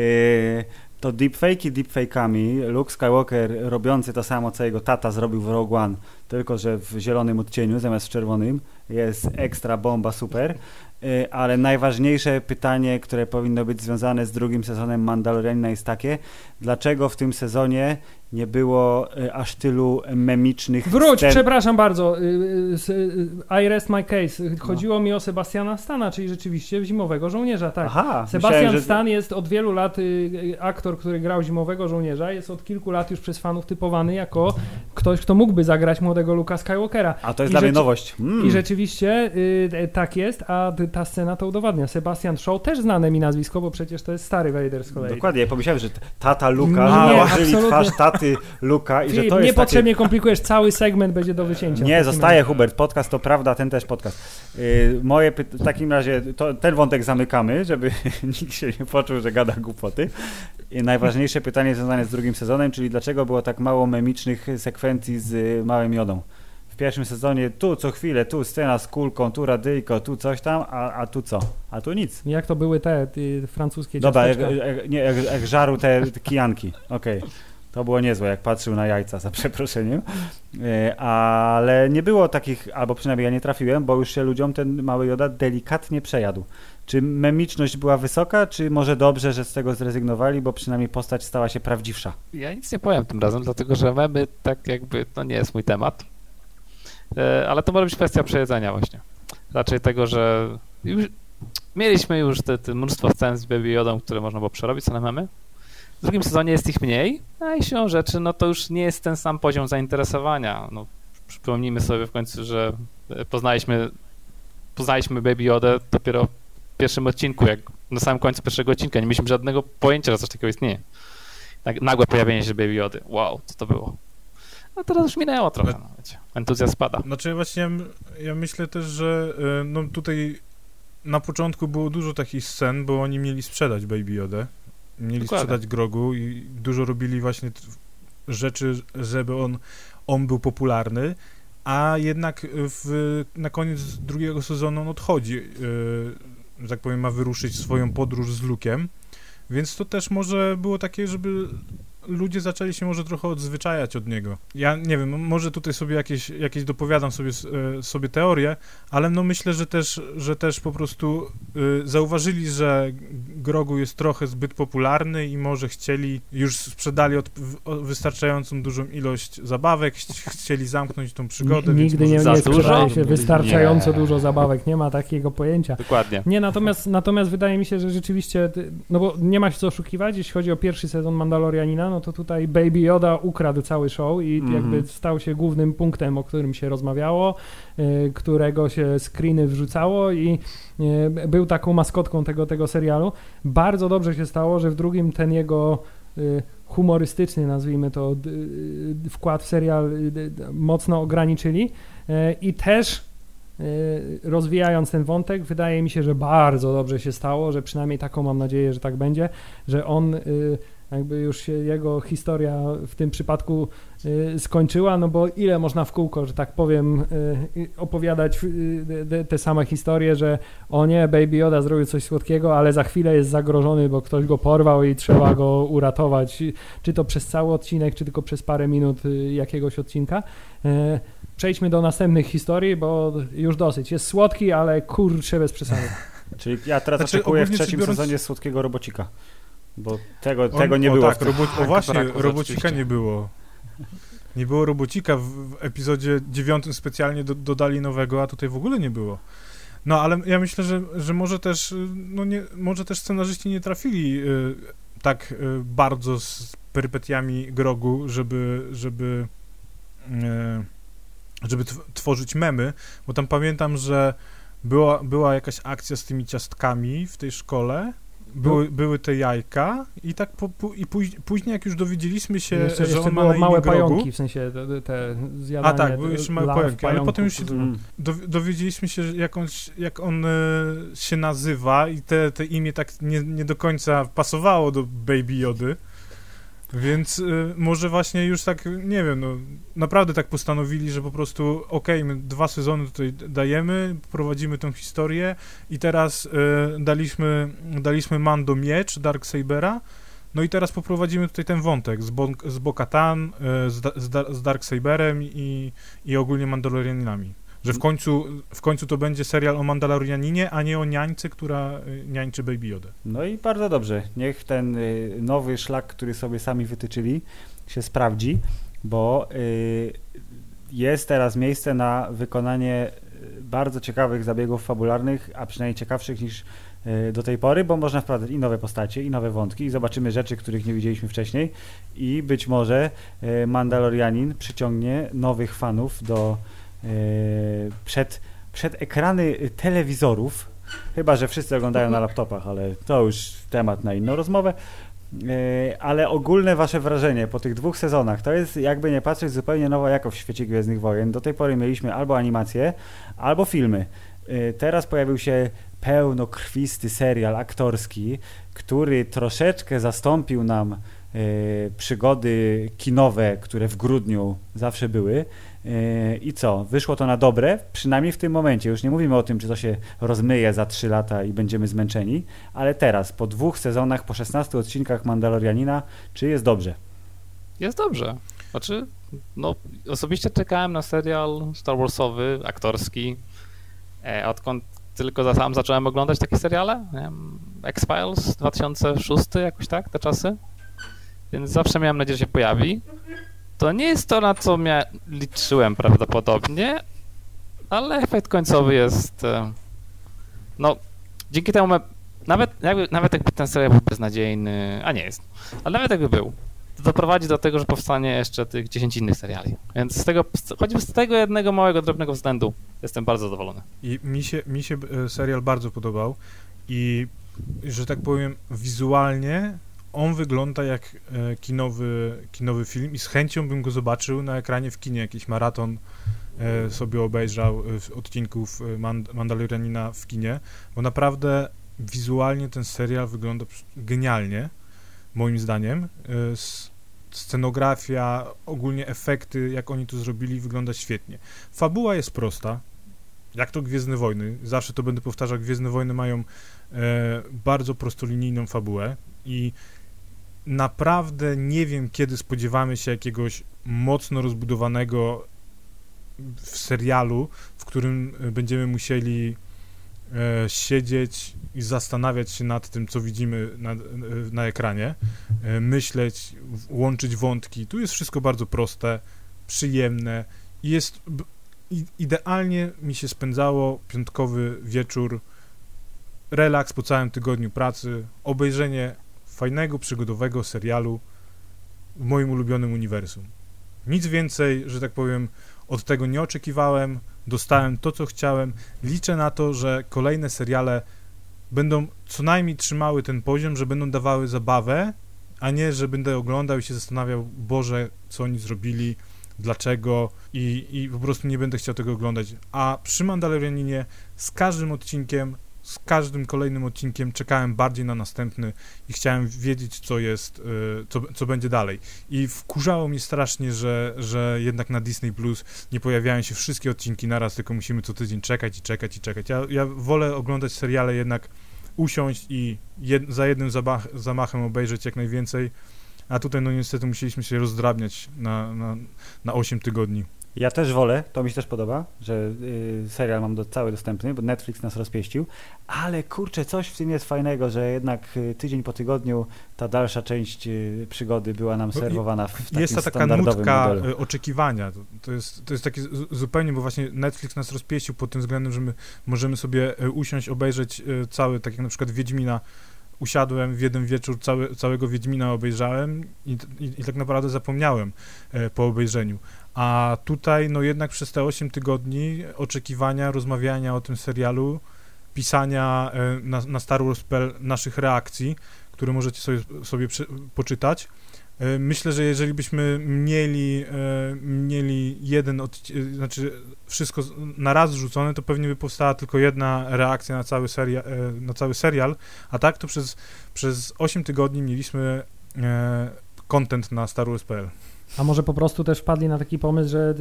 to deepfake'i deepfake'ami. Luke Skywalker robiący to samo, co jego tata zrobił w Rogue One, tylko że w zielonym odcieniu zamiast w czerwonym. Jest ekstra bomba, super. Yy, ale najważniejsze pytanie, które powinno być związane z drugim sezonem Mandalorianina jest takie, dlaczego w tym sezonie nie było yy, aż tylu memicznych Wróć, scen? przepraszam bardzo. y, y, y, I rest my case. Chodziło mi o Sebastiana Stana, czyli rzeczywiście zimowego żołnierza, tak. Aha, Sebastian myślałem, że... Stan jest od wielu lat aktor, który grał zimowego żołnierza. Jest od kilku lat już przez fanów typowany jako ktoś, kto mógłby zagrać młodego Luka Skywalkera. A to jest I dla mnie rzeczy- nowość. Mm. I rzeczywiście y, e, tak jest, a ta scena to udowadnia. Sebastian Shaw też znane mi nazwisko, bo przecież to jest stary Vader z kolei. Dokładnie, ja pomyślałem, że tata Luka, nałożyli absolutnie. twarz taty Luka i że Filip, to jest niepotrzebnie komplikujesz, cały segment będzie do wycięcia. Nie, zostaje. Hubert, podcast to prawda, ten też podcast. Yy, moje py... w takim razie to, ten wątek zamykamy, żeby nikt się nie poczuł, że gada głupoty. I najważniejsze pytanie związane z drugim sezonem, czyli dlaczego było tak mało memicznych sekwencji z y, Małym Jodą. W pierwszym sezonie tu co chwilę, tu scena z kulką, tu radyjko, tu coś tam, a, a tu co? A tu nic. Jak to były te y, francuskie Dobra, jak, jak, nie, jak, jak żarł te, te kijanki. Okej. To było niezłe, jak patrzył na jajca, za przeproszeniem. E, Ale nie było takich, albo przynajmniej ja nie trafiłem, bo już się ludziom ten mały Joda delikatnie przejadł. Czy memiczność była wysoka, czy może dobrze, że z tego zrezygnowali, bo przynajmniej postać stała się prawdziwsza? Ja nic nie powiem tym razem, dlatego że memy tak jakby to nie jest mój temat. E, Ale to może być kwestia przejedzenia właśnie. Raczej tego, że już mieliśmy już te, te mnóstwo scen z Baby Yodą, które można było przerobić na memy. W drugim sezonie jest ich mniej, a i siłą rzeczy, no to już nie jest ten sam poziom zainteresowania. No, przypomnijmy sobie w końcu, że e, poznaliśmy, poznaliśmy Baby Yodę dopiero w pierwszym odcinku, jak na samym końcu pierwszego odcinka. Nie mieliśmy żadnego pojęcia, że coś takiego istnieje. Tak, nagłe pojawienie się Baby Jody. Wow, co to było? A teraz już minęło trochę, no, wiecie. Entuzjazm spada. Znaczy właśnie ja myślę też, że e, no tutaj na początku było dużo takich scen, bo oni mieli sprzedać Baby Yodę. Mieli Dokładnie. sprzedać Grogu i dużo robili właśnie rzeczy, żeby on, on był popularny, a jednak w, na koniec drugiego sezonu on odchodzi, e, że tak powiem, ma wyruszyć swoją podróż z Lukiem, więc to też może było takie, żeby ludzie zaczęli się może trochę odzwyczajać od niego. Ja nie wiem, może tutaj sobie jakieś, jakieś dopowiadam sobie, e, sobie teorie, ale no myślę, że też, że też po prostu y, zauważyli, że Grogu jest trochę zbyt popularny i może chcieli, już sprzedali od, wystarczającą dużą ilość zabawek, chci- chcieli zamknąć tą przygodę. Nigdy nie, nie sprzedaje się wystarczająco Nie. dużo zabawek, nie ma takiego pojęcia. Dokładnie. Nie, natomiast, natomiast wydaje mi się, że rzeczywiście, no bo nie ma się co oszukiwać, jeśli chodzi o pierwszy sezon Mandalorianina, no to tutaj Baby Yoda ukradł cały show i Mhm. jakby stał się głównym punktem, o którym się rozmawiało, y, którego się screeny wrzucało i y, był taką maskotką tego, tego serialu. Bardzo dobrze się stało, że w drugim ten jego y, humorystyczny, nazwijmy to, wkład w serial mocno ograniczyli i też rozwijając ten wątek, wydaje mi się, że bardzo dobrze się stało, że przynajmniej taką mam nadzieję, że tak będzie, że on jakby już się jego historia w tym przypadku y, skończyła, no bo ile można w kółko, że tak powiem, y, opowiadać y, te, same historie, że o nie, Baby Yoda zrobił coś słodkiego, ale za chwilę jest zagrożony, bo ktoś go porwał i trzeba go uratować, czy to przez cały odcinek, czy tylko przez parę minut jakiegoś odcinka. Przejdźmy do następnych historii, bo już dosyć. Jest słodki, ale kurczę bez przesady. Czyli ja teraz Znaczy, oczekuję w trzecim biorąc- sezonie słodkiego robocika. Bo tego, On- tego nie o, było. Tak, w robo, o właśnie, robocika nie było. Nie było robocika, w, w epizodzie dziewiątym specjalnie do, dodali nowego, a tutaj w ogóle nie było. No, ale ja myślę, że, że może też, no nie, może też scenarzyści nie trafili y, tak y, bardzo z perypetiami Grogu, żeby, żeby, y, żeby tworzyć memy, bo tam pamiętam, że była, była jakaś akcja z tymi ciastkami w tej szkole były, były te jajka i tak po, po, i później, później jak już dowiedzieliśmy się, jeszcze, że jeszcze on ma na małe grogu, pająki, w sensie te, te zjadanie A tak, były jeszcze małe pająki, ale potem już się mm. dowiedzieliśmy się, jak on, jak on e, się nazywa i te, te imię tak nie, nie do końca pasowało do Baby Jody. Więc y, może właśnie już tak, nie wiem, no, naprawdę tak postanowili, że po prostu okej, okay, dwa sezony tutaj dajemy, prowadzimy tą historię i teraz y, daliśmy, daliśmy Mando miecz Dark Sabera, no i teraz poprowadzimy tutaj ten wątek z, Bo z Bokatan, y, z, z, z Dark Saberem i, i ogólnie Mandalorianami. Że w końcu, w końcu to będzie serial o Mandalorianinie, a nie o niańce, która y, niańczy Baby Yoda. No i bardzo dobrze. Niech ten y, nowy szlak, który sobie sami wytyczyli, się sprawdzi, bo y, jest teraz miejsce na wykonanie bardzo ciekawych zabiegów fabularnych, a przynajmniej ciekawszych niż do tej pory, bo można wprowadzać i nowe postacie, i nowe wątki, i zobaczymy rzeczy, których nie widzieliśmy wcześniej i być może Mandalorianin przyciągnie nowych fanów do przed, przed ekrany telewizorów, chyba że wszyscy oglądają na laptopach, ale to już temat na inną rozmowę. E, ale ogólne wasze wrażenie po tych dwóch sezonach, to jest jakby nie patrzeć zupełnie nowa jakość w świecie Gwiezdnych Wojen. Do tej pory mieliśmy albo animacje, albo filmy. E, teraz pojawił się pełnokrwisty serial aktorski, który troszeczkę zastąpił nam przygody kinowe, które w grudniu zawsze były. Yy, I co? Wyszło to na dobre, przynajmniej w tym momencie. Już nie mówimy o tym, czy to się rozmyje za 3 lata i będziemy zmęczeni, ale teraz, po dwóch sezonach, po 16 odcinkach Mandalorianina, czy jest dobrze? Jest dobrze. Znaczy, no, osobiście czekałem na serial Star Warsowy, aktorski, e, odkąd tylko sam zacząłem oglądać takie seriale. X-Files 2006, jakoś tak, te czasy. Więc zawsze miałem nadzieję, że się pojawi. To nie jest to, na co ja liczyłem prawdopodobnie, ale efekt końcowy jest. E, no, dzięki temu. Nawet jakby, nawet jakby ten serial był beznadziejny, a nie jest, ale nawet jakby był, to doprowadzi do tego, że powstanie jeszcze tych 10 innych seriali. Więc z tego, choćby z tego jednego małego, drobnego względu jestem bardzo zadowolony. I mi się, mi się e, serial bardzo podobał i, że tak powiem, wizualnie on wygląda jak e, kinowy, kinowy film i z chęcią bym go zobaczył na ekranie w kinie, jakiś maraton e, sobie obejrzał e, odcinków Mandalorianina w kinie, bo naprawdę wizualnie ten serial wygląda genialnie, moim zdaniem. Scenografia, ogólnie efekty, jak oni to zrobili, wygląda świetnie. Fabuła jest prosta, jak to Gwiezdne Wojny. Zawsze to będę powtarzał, Gwiezdne Wojny mają bardzo prostolinijną fabułę i naprawdę nie wiem, kiedy spodziewamy się jakiegoś mocno rozbudowanego w serialu, w którym e, będziemy musieli e, siedzieć i zastanawiać się nad tym, co widzimy na, e, na ekranie, e, myśleć, łączyć wątki. Tu jest wszystko bardzo proste, przyjemne i jest idealnie mi się spędzało piątkowy wieczór, relaks po całym tygodniu pracy, obejrzenie fajnego, przygodowego serialu w moim ulubionym uniwersum. Nic więcej, że tak powiem, od tego nie oczekiwałem, dostałem to, co chciałem. Liczę na to, że kolejne seriale będą co najmniej trzymały ten poziom, że będą dawały zabawę, a nie, że będę oglądał i się zastanawiał, Boże, co oni zrobili, dlaczego i, i po prostu nie będę chciał tego oglądać. A przy Mandalorianinie z każdym odcinkiem z każdym kolejnym odcinkiem czekałem bardziej na następny i chciałem wiedzieć, co jest, y, co, co będzie dalej. I wkurzało mnie strasznie, że, że jednak na Disney Plus nie pojawiają się wszystkie odcinki naraz, tylko musimy co tydzień czekać i czekać i czekać. Ja, ja wolę oglądać seriale jednak usiąść i jed, za jednym zamach, zamachem obejrzeć jak najwięcej, a tutaj no niestety musieliśmy się rozdrabniać na, na, na 8 tygodni Ja też wolę, to mi się też podoba, że y, serial mam do, cały dostępny, bo Netflix nas rozpieścił, ale kurczę, coś w tym jest fajnego, że jednak y, tydzień po tygodniu ta dalsza część y, przygody była nam No serwowana w takim Jest ta taka nutka modelu. y, oczekiwania. To, jest, to jest takie zu- zupełnie, bo właśnie Netflix nas rozpieścił pod tym względem, że my możemy sobie y, usiąść, obejrzeć cały, tak jak na przykład Wiedźmina. Usiadłem w jeden wieczór, cały, całego Wiedźmina obejrzałem i, i, i tak naprawdę zapomniałem po obejrzeniu. A tutaj, no jednak przez te 8 tygodni oczekiwania, rozmawiania o tym serialu, pisania e, na, na Star Wars Spell naszych reakcji, które możecie sobie, sobie przy, poczytać. E, Myślę, że jeżeli byśmy mieli, e, mieli jeden, odci- znaczy wszystko na raz rzucone, to pewnie by powstała tylko jedna reakcja na cały, seria, na cały serial, a tak to przez, przez 8 tygodni mieliśmy content na Star Wars.pl. A może po prostu też wpadli na taki pomysł, że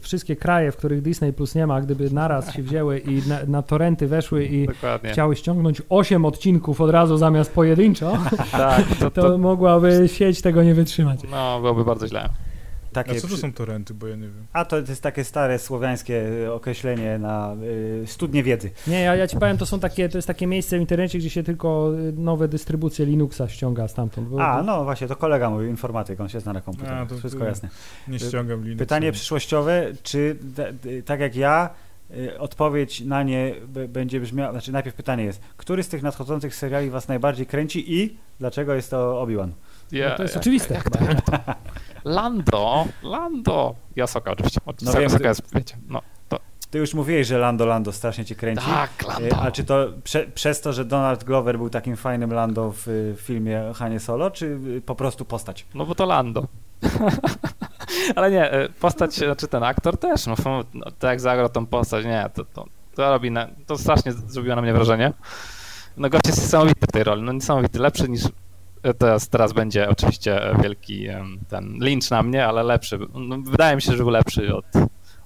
wszystkie kraje, w których Disney Plus nie ma, gdyby naraz się wzięły i na, na torenty weszły i Dokładnie. chciały ściągnąć 8 odcinków od razu zamiast pojedynczo, Tak, to, to to, mogłaby sieć tego nie wytrzymać. no, byłoby bardzo źle. A Takie co to są torenty, bo ja nie wiem. A to jest takie stare słowiańskie y, określenie na y, studnie wiedzy. Nie, ja, ja ci powiem, to są takie, to jest takie miejsce w internecie, gdzie się tylko y, nowe dystrybucje Linuxa ściąga stamtąd. Bo, A, no właśnie, to kolega mój, informatyk, on się zna na komputerze, A, to- wszystko to- jasne. Nie ściągam Linuxa. Pytanie przyszłościowe, czy d- d- tak jak ja, odpowiedź na nie będzie brzmiała, znaczy najpierw pytanie jest, który z tych nadchodzących seriali was najbardziej kręci i dlaczego jest to Obi-Wan? no to jest oczywiste. Lando, Lando. Jasoka oczywiście. No wiem, Jasoka jest, wiecie, no. Ty już mówiłeś, że Lando Lando strasznie cię kręci. Tak, Lando. A czy to prze, przez to, że Donald Glover był takim fajnym Lando w y, filmie Hanie Solo, czy y, po prostu postać? No bo to Lando. Ale nie, y, postać, znaczy ten aktor też, no, no tak jak zagrał tą postać, nie, to, to, to robi, na, to strasznie zrobiło na mnie wrażenie. No gość jest niesamowity w tej roli, no niesamowity, lepszy niż e, teraz, teraz będzie oczywiście e, wielki em, ten lincz na mnie, ale lepszy. No, wydaje mi się, że był lepszy od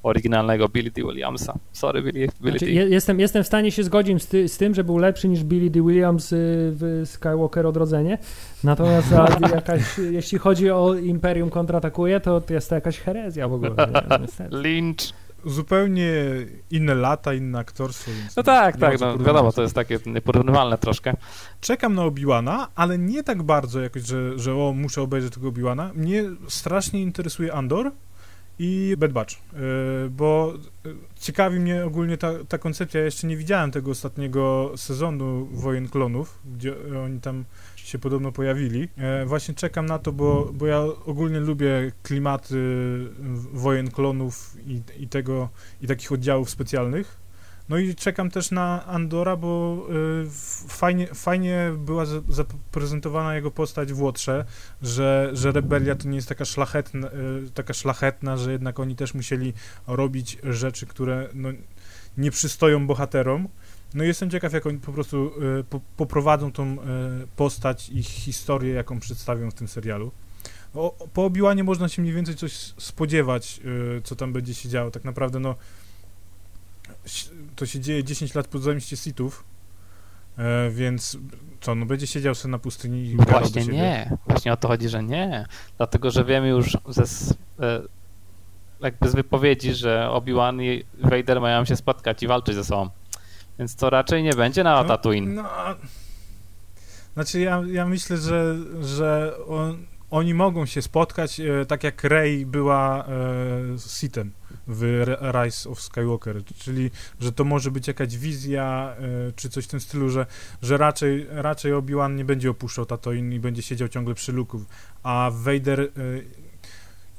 oryginalnego Billy D. Williamsa. Sorry, Billy, Billy Znaczy, jestem, jestem w stanie się zgodzić z, ty, z tym, że był lepszy niż Billy D. Williams y, w Skywalker Odrodzenie. Natomiast jakaś, jeśli chodzi o Imperium kontratakuje, to jest to jakaś herezja w ogóle. Lynch. Zupełnie inne lata, inne aktorstwo. No tak, tak, no wiadomo, to jest takie nieporównywalne troszkę. Czekam na Obi-Wana, ale nie tak bardzo jakoś, że, że o, muszę obejrzeć tego Obi-Wana. Mnie strasznie interesuje Andor i Bad Batch, yy, bo ciekawi mnie ogólnie ta, ta koncepcja. Ja jeszcze nie widziałem tego ostatniego sezonu Wojen Klonów, gdzie oni tam się podobno pojawili. E, właśnie czekam na to, bo, bo ja ogólnie lubię klimaty Wojen Klonów i, i tego, i takich oddziałów specjalnych. No i czekam też na Andora, bo f- fajnie, fajnie była za- zaprezentowana jego postać w Łotrze, że, że rebelia to nie jest taka szlachetna, taka szlachetna, że jednak oni też musieli robić rzeczy, które no, nie przystoją bohaterom. No i jestem ciekaw, jak oni po prostu y, po, poprowadzą tą y, postać i historię, jaką przedstawią w tym serialu. O, po Obi-Wanie można się mniej więcej coś spodziewać, y, co tam będzie się działo. Tak naprawdę, no, to się dzieje 10 lat po zemście Sithów, e, więc co, no będzie siedział sobie na pustyni i Właśnie nie. Właśnie o to chodzi, że nie. Dlatego, że wiemy już ze, e, jakby z wypowiedzi, że Obi-Wan i Vader mają się spotkać i walczyć ze sobą. Więc to raczej nie będzie na Tatooine. No, znaczy ja, ja myślę, że, że on, oni mogą się spotkać, e, tak jak Rey była e, Sithem w Rise of Skywalker, czyli że to może być jakaś wizja, e, czy coś w tym stylu, że, że raczej, raczej Obi-Wan nie będzie opuszczał Tatooine i będzie siedział ciągle przy luku, a Vader, e,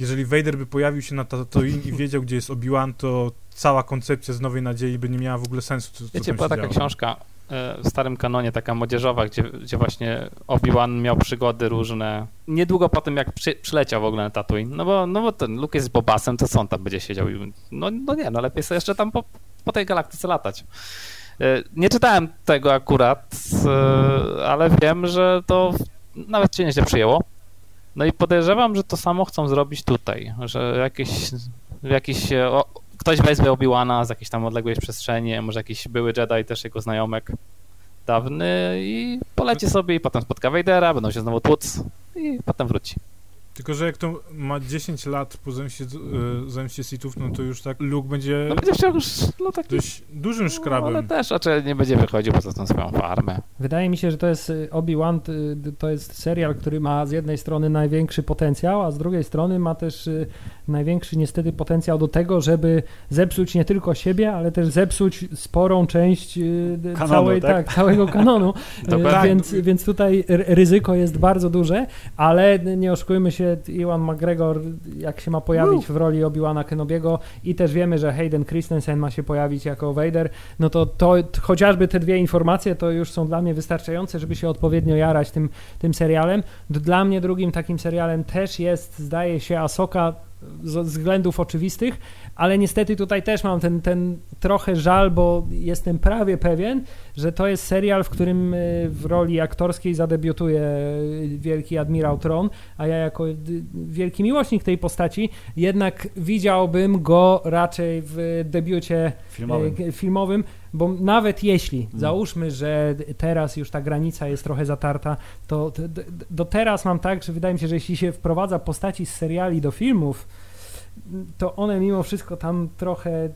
jeżeli Vader by pojawił się na Tatooine i wiedział, gdzie jest Obi-Wan, to cała koncepcja z Nowej Nadziei by nie miała w ogóle sensu, co, co Wiecie, była taka działo. książka e, w starym kanonie, taka młodzieżowa, gdzie, gdzie właśnie Obi-Wan miał przygody różne. Niedługo po tym, jak przy, przyleciał w ogóle na Tatooine, no bo, no bo ten Luke jest Bobasem, to co on tam będzie siedział? i- No, no nie, no lepiej sobie jeszcze tam po, po tej galaktyce latać. E, Nie czytałem tego akurat, e, ale wiem, że to nawet się nieźle przyjęło. No i podejrzewam, że to samo chcą zrobić tutaj, że jakieś, jakiś, e, o, ktoś weźmie Obi-Wana z jakiejś tam odległej przestrzeni, może jakiś były Jedi, też jego znajomek dawny i poleci sobie i potem spotka Vadera, będą się znowu tłuc i potem wróci. Tylko, że jak to ma 10 lat po zemście, e, zemście Sithów, no to już tak Luke będzie No będzie chciał już no, taki dość dużym No, szkrabem. ale też raczej nie będzie wychodził poza tą swoją farmę. Wydaje mi się, że to jest y, Obi-Wan, y, to jest serial, który ma z jednej strony największy potencjał, a z drugiej strony ma też y, największy niestety potencjał do tego, żeby zepsuć nie tylko siebie, ale też zepsuć sporą część y, Kanonu, całej, tak? tak, całego kanonu. Y, więc, więc tutaj ryzyko jest bardzo duże, ale nie oszukujmy się, Iwan McGregor, jak się ma pojawić w roli Obi-Wana Kenobiego i też wiemy, że Hayden Christensen ma się pojawić jako Vader, no to, to chociażby te dwie informacje to już są dla mnie wystarczające, żeby się odpowiednio jarać tym, tym serialem. Dla mnie drugim takim serialem też jest, zdaje się, Asoka z względów oczywistych, ale niestety tutaj też mam ten, ten trochę żal, bo jestem prawie pewien, że to jest serial, w którym y, w roli aktorskiej zadebiutuje y, wielki admirał Tron, a ja jako wielki miłośnik tej postaci jednak widziałbym go raczej w debiucie Filmowym. e, filmowym, bo nawet jeśli Mm. załóżmy, że teraz już ta granica jest trochę zatarta, to do teraz mam tak, że wydaje mi się, że jeśli się wprowadza postaci z seriali do filmów, to one mimo wszystko tam trochę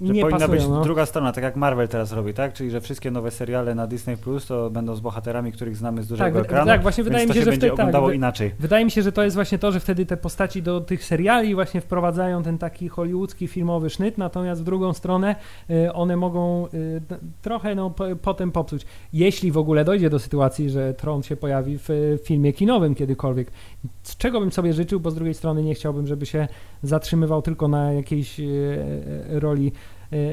Że nie powinna pasują. być no. druga strona, tak jak Marvel teraz robi, tak? Czyli, że wszystkie nowe seriale na Disney Plus to będą z bohaterami, których znamy z dużego Tak, ekranu. tak, właśnie wydaje mi się, się że będzie wtedy tak, oglądało inaczej. Wydaje mi się, że to jest właśnie to, że wtedy te postaci do tych seriali właśnie wprowadzają ten taki hollywoodzki filmowy sznyt, natomiast w drugą stronę y, one mogą y, trochę no, po, potem popsuć. Jeśli w ogóle dojdzie do sytuacji, że Tron się pojawi w filmie kinowym kiedykolwiek, z czego bym sobie życzył, bo z drugiej strony nie chciałbym, żeby się zatrzymywał tylko na jakiejś y, roli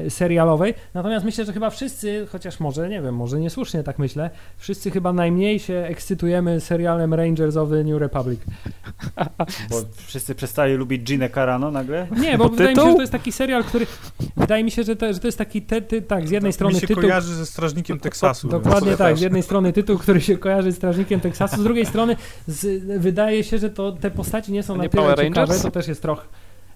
serialowej. Natomiast myślę, że chyba wszyscy, chociaż może, nie wiem, może niesłusznie tak myślę, wszyscy chyba najmniej się ekscytujemy serialem Rangers of the New Republic. Bo wszyscy przestali lubić Ginę Carano nagle. Nie, bo Bo wydaje mi się, że to jest taki serial, który. Wydaje mi się, że to, że to jest taki. Te, ty, tak, z jednej strony Mi się tytuł. kojarzy ze Strażnikiem Teksasu. Dokładnie tak. też. Z jednej strony tytuł, który się kojarzy z Strażnikiem Teksasu, z drugiej strony z, wydaje się, że to te postaci nie są To na nie tyle ciekawe. To też jest trochę.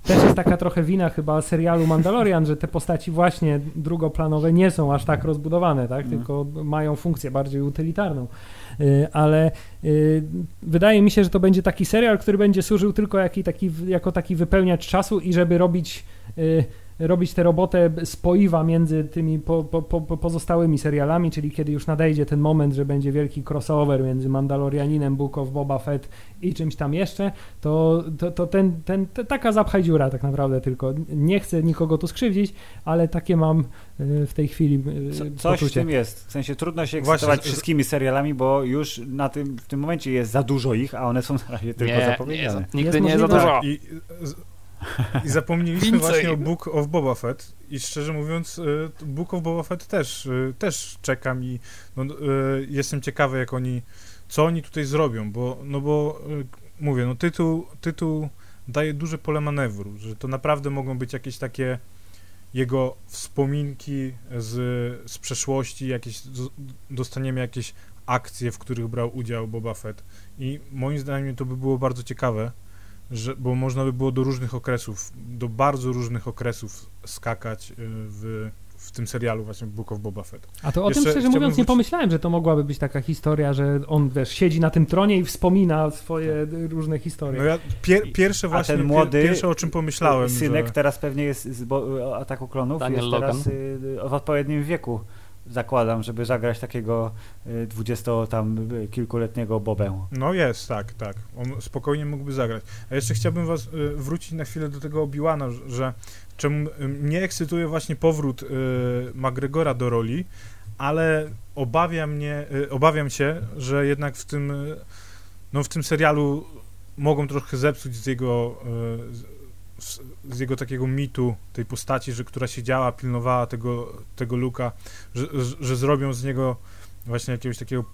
Też jest taka trochę wina chyba serialu Mandalorian, że te postaci właśnie drugoplanowe nie są aż tak rozbudowane, tak? Mhm. tylko mają funkcję bardziej utylitarną. Y, Ale y, wydaje mi się, że to będzie taki serial, który będzie służył tylko taki, jako taki wypełniacz czasu i żeby robić y, robić tę robotę spoiwa między tymi po, po, po, po- pozostałymi serialami, czyli kiedy już nadejdzie ten moment, że będzie wielki crossover między Mandalorianinem, Book of Boba Fett i czymś tam jeszcze, to, to, to ten, ten, to taka zapchaj dziura tak naprawdę tylko. Nie chcę nikogo tu skrzywdzić, ale takie mam y, w tej chwili y, Co, coś w poczucie. tym jest. W sensie trudno się Właśnie, ekscytować z- wszystkimi serialami, bo już na tym, w tym momencie jest za dużo ich, a one są na razie tylko nie, nie, zapowiedziane. za- nigdy Jest nie za możliwe. dużo. Tak, i, I zapomnieliśmy Więcej. właśnie o Book of Boba Fett. I szczerze mówiąc y, Book of Boba Fett też, y, też czekam i no, y, jestem ciekawy jak oni, co oni tutaj zrobią, bo, no bo mówię, no tytuł, tytuł daje duże pole manewru, że to naprawdę mogą być jakieś takie jego wspominki z, z przeszłości, jakieś, dostaniemy jakieś akcje, w których brał udział Boba Fett. I moim zdaniem to by było bardzo ciekawe, że, bo można by było do różnych okresów, do bardzo różnych okresów skakać y, w, w tym serialu właśnie Book of Boba Fett. A to o tym Jeszcze szczerze chciałbym mówiąc nie pomyślałem, że to mogłaby być taka historia, że on wiesz, siedzi na tym tronie i wspomina swoje różne historie. No ja pier, pierwsze A właśnie, ten młody, pier, pierwsze o czym pomyślałem, Synek że... teraz pewnie jest z bo, Ataku Klonów, Daniel jest Logan. teraz y, w odpowiednim wieku. Zakładam, żeby zagrać takiego y, dwudziesto tam y, kilkuletniego Bobę. No jest, tak, tak. On spokojnie mógłby zagrać. A jeszcze chciałbym was y, wrócić na chwilę do tego Obi-Wana, że- czemu mnie ekscytuje właśnie powrót McGregora do roli, ale obawia mnie, obawiam się, że jednak w tym, no w tym serialu mogą trochę zepsuć z jego, z, jego takiego mitu, tej postaci, że która siedziała, pilnowała tego, tego Luka, że, że, zrobią z niego właśnie jakiegoś takiego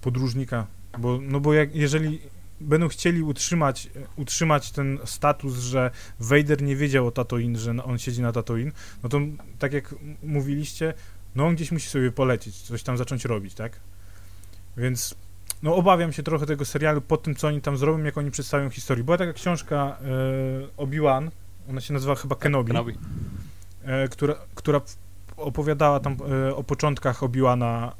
podróżnika, bo, no bo jak, jeżeli będą chcieli utrzymać, utrzymać ten status, że Vader nie wiedział o Tatooine, że on siedzi na Tatooine, no to tak jak mówiliście, no on gdzieś musi sobie polecieć, coś tam zacząć robić, tak? Więc no obawiam się trochę tego serialu po tym, co oni tam zrobią, jak oni przedstawią historię. Była taka książka e, Obi-Wan, ona się nazywa chyba Kenobi, Kenobi. e, która, która opowiadała tam e, o początkach Obi-Wana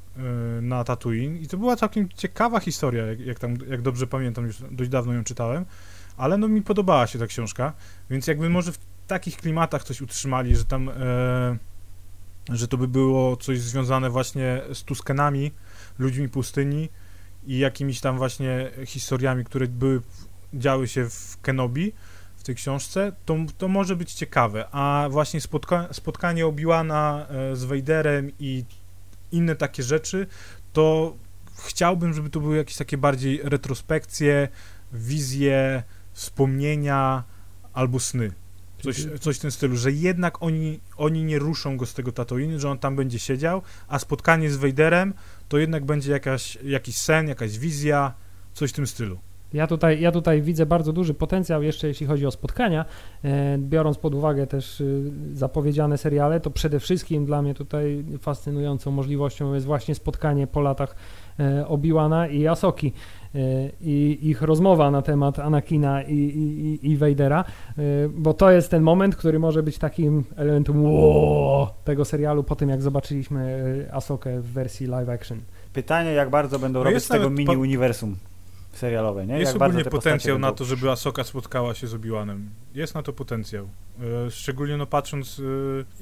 y, na Tatooine i to była całkiem ciekawa historia, jak, jak, tam, jak dobrze pamiętam, już dość dawno ją czytałem, ale no mi podobała się ta książka, więc jakby może w takich klimatach coś utrzymali, że tam, e, że to by było coś związane właśnie z Tuskenami, ludźmi pustyni i jakimiś tam właśnie historiami, które były, działy się w Kenobi, w tej książce, to, to może być ciekawe, a właśnie spotka spotkanie Obi-Wana e, z Vaderem i inne takie rzeczy, to chciałbym, żeby to były jakieś takie bardziej retrospekcje, wizje, wspomnienia albo sny. Coś, coś w tym stylu, że jednak oni, oni nie ruszą go z tego Tatooine, że on tam będzie siedział, a spotkanie z Vaderem to jednak będzie jakaś, jakiś sen, jakaś wizja, coś w tym stylu. Ja tutaj, ja tutaj widzę bardzo duży potencjał jeszcze jeśli chodzi o spotkania, e, biorąc pod uwagę też e, zapowiedziane seriale, to przede wszystkim dla mnie tutaj fascynującą możliwością jest właśnie spotkanie po latach e, Obi-Wana i Asoki i ich rozmowa na temat Anakina i, i, i Vadera, e, bo to jest ten moment, który może być takim elementem wow, tego serialu po tym, jak zobaczyliśmy e, Asokę w wersji live action. Pytanie, jak bardzo będą No robić z tego nawet mini pa- uniwersum serialowe, nie? Jest jak ogólnie potencjał na to, żeby Asoka spotkała się z Obi-Wanem. Jest na to potencjał. E, Szczególnie no patrząc,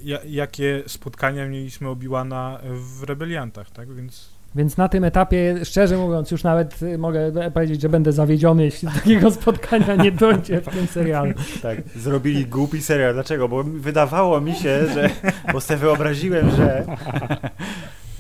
ja- jakie spotkania mieliśmy Obi-Wana w Rebeliantach, tak? Więc Więc na tym etapie, szczerze mówiąc, już nawet y, mogę powiedzieć, że będę zawiedziony, jeśli do takiego spotkania nie dojdzie w tym serialu. Tak, zrobili głupi serial. Dlaczego? Bo wydawało mi się, że. Bo sobie wyobraziłem, że.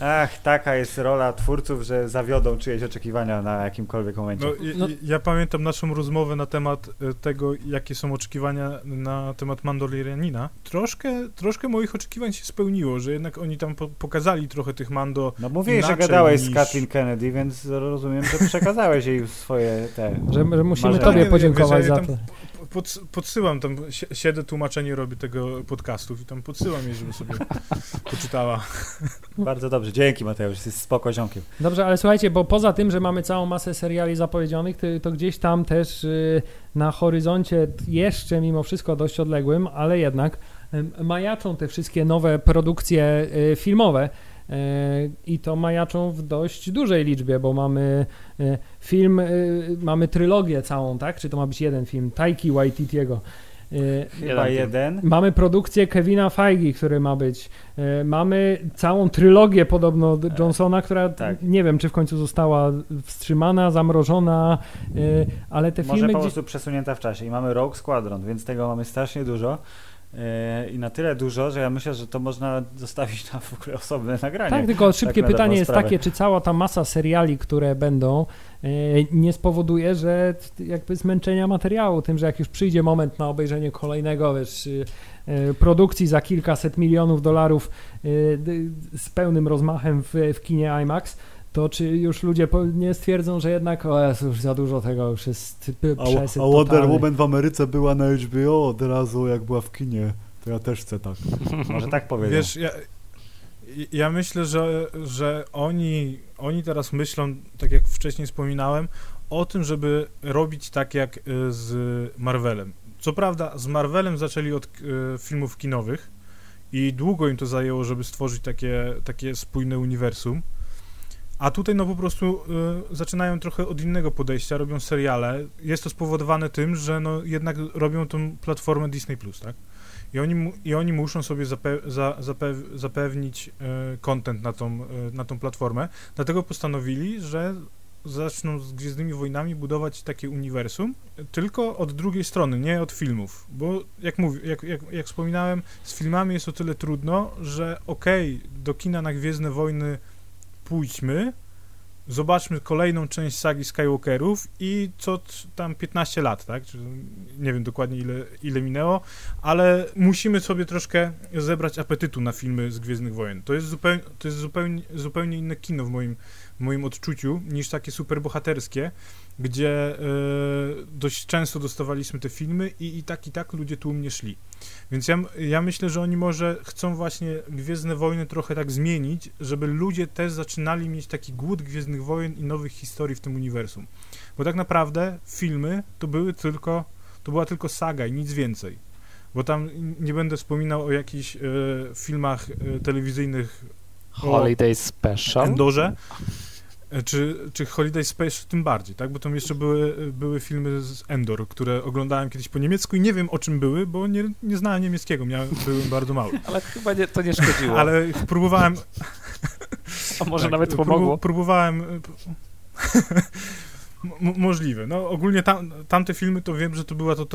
Ach, taka jest rola twórców, że zawiodą czyjeś oczekiwania na jakimkolwiek momencie. no, ja, No- ja pamiętam naszą rozmowę na temat e, tego, jakie są oczekiwania na temat Mandalorianina. Troszkę, troszkę moich oczekiwań się spełniło, że jednak oni tam po, pokazali trochę tych Mando No mówiłeś, że gadałeś z niż- Kathleen Kennedy, więc rozumiem, że przekazałeś jej swoje te. Że, że musimy Marzenia. Tobie podziękować ja za to. Pod, podsyłam tam, si- siedzę, tłumaczenie robię tego podcastów i tam podsyłam jej, żeby sobie poczytała. Bardzo dobrze. Dzięki Mateusz, jesteś spoko ziomkiem. Dobrze, ale słuchajcie, bo poza tym, że mamy całą masę seriali zapowiedzianych, to, to gdzieś tam też y, na horyzoncie jeszcze mimo wszystko dość odległym, ale jednak y, majaczą te wszystkie nowe produkcje y, filmowe. Y, I to majaczą w dość dużej liczbie, bo mamy y, film, y, mamy trylogię całą, tak? Czy to ma być jeden film? Taiki Waititiego. Chyba jeden. Mamy produkcję Kevina Feige, który ma być. E, Mamy całą trylogię podobno Johnsona, która tak. nie wiem, czy w końcu została wstrzymana, zamrożona, e, ale te Może filmy po gdzieś... prostu przesunięta w czasie. I mamy Rogue Squadron, więc tego mamy strasznie dużo. Yy, I na tyle dużo, że ja myślę, że to można zostawić na w ogóle osobne nagranie. Tak, tylko szybkie dobrą pytanie jest sprawę. takie, czy cała ta masa seriali, które będą, e, nie spowoduje, że jakby zmęczenia materiału, tym, że jak już przyjdzie moment na obejrzenie kolejnego, wiesz, y, e, produkcji za kilkaset milionów dolarów z pełnym rozmachem w, w kinie IMAX, to czy już ludzie po- nie stwierdzą, że jednak o Jezu, już za dużo tego, już jest przesyt totalny. w Ameryce była na HBO od razu, jak była w kinie. To ja też chcę tak. Może tak powiedzieć. Wiesz, ja, ja myślę, że, że oni, oni teraz myślą, tak jak wcześniej wspominałem, o tym, żeby robić tak jak y, z Marvelem. Co prawda, z Marvelem zaczęli od y, filmów kinowych i długo im to zajęło, żeby stworzyć takie, takie spójne uniwersum. A tutaj no po prostu y, zaczynają trochę od innego podejścia, robią seriale. Jest to spowodowane tym, że no jednak robią tą platformę Disney+, tak? I oni, i oni muszą sobie zape, za, zapew, zapewnić e, content na tą, e, na tą platformę. Dlatego postanowili, że zaczną z Gwiezdnymi Wojnami budować takie uniwersum, tylko od drugiej strony, nie od filmów. Bo jak, mówię, jak, jak, jak wspominałem, z filmami jest o tyle trudno, że okej, do kina na Gwiezdne Wojny pójdźmy, zobaczmy kolejną część sagi Skywalkerów i co tam 15 lat, tak? Nie wiem dokładnie ile, ile minęło, ale musimy sobie troszkę zebrać apetytu na filmy z Gwiezdnych Wojen. To jest zupełnie, to jest zupełnie, zupełnie inne kino w moim, w moim odczuciu niż takie superbohaterskie, gdzie e, dość często dostawaliśmy te filmy i, i tak i tak ludzie tłumnie szli. Więc ja, ja myślę, że oni może chcą właśnie Gwiezdne Wojny trochę tak zmienić, żeby ludzie też zaczynali mieć taki głód Gwiezdnych Wojen i nowych historii w tym uniwersum. Bo tak naprawdę filmy to były tylko, to była tylko saga i nic więcej. Bo tam nie będę wspominał o jakichś e, filmach e, telewizyjnych Holiday Special. Endorze. E, Czy, czy Holiday Space tym bardziej, tak? Bo tam jeszcze były, były filmy z Endor, które oglądałem kiedyś po niemiecku i nie wiem o czym były, bo nie, nie znałem niemieckiego, miałem, byłem bardzo mały. Ale chyba nie, to nie szkodziło. Ale próbowałem... A może tak, nawet pomogło. Próbowałem... e, M- możliwe. No ogólnie tam, tamte filmy to wiem, że to była to,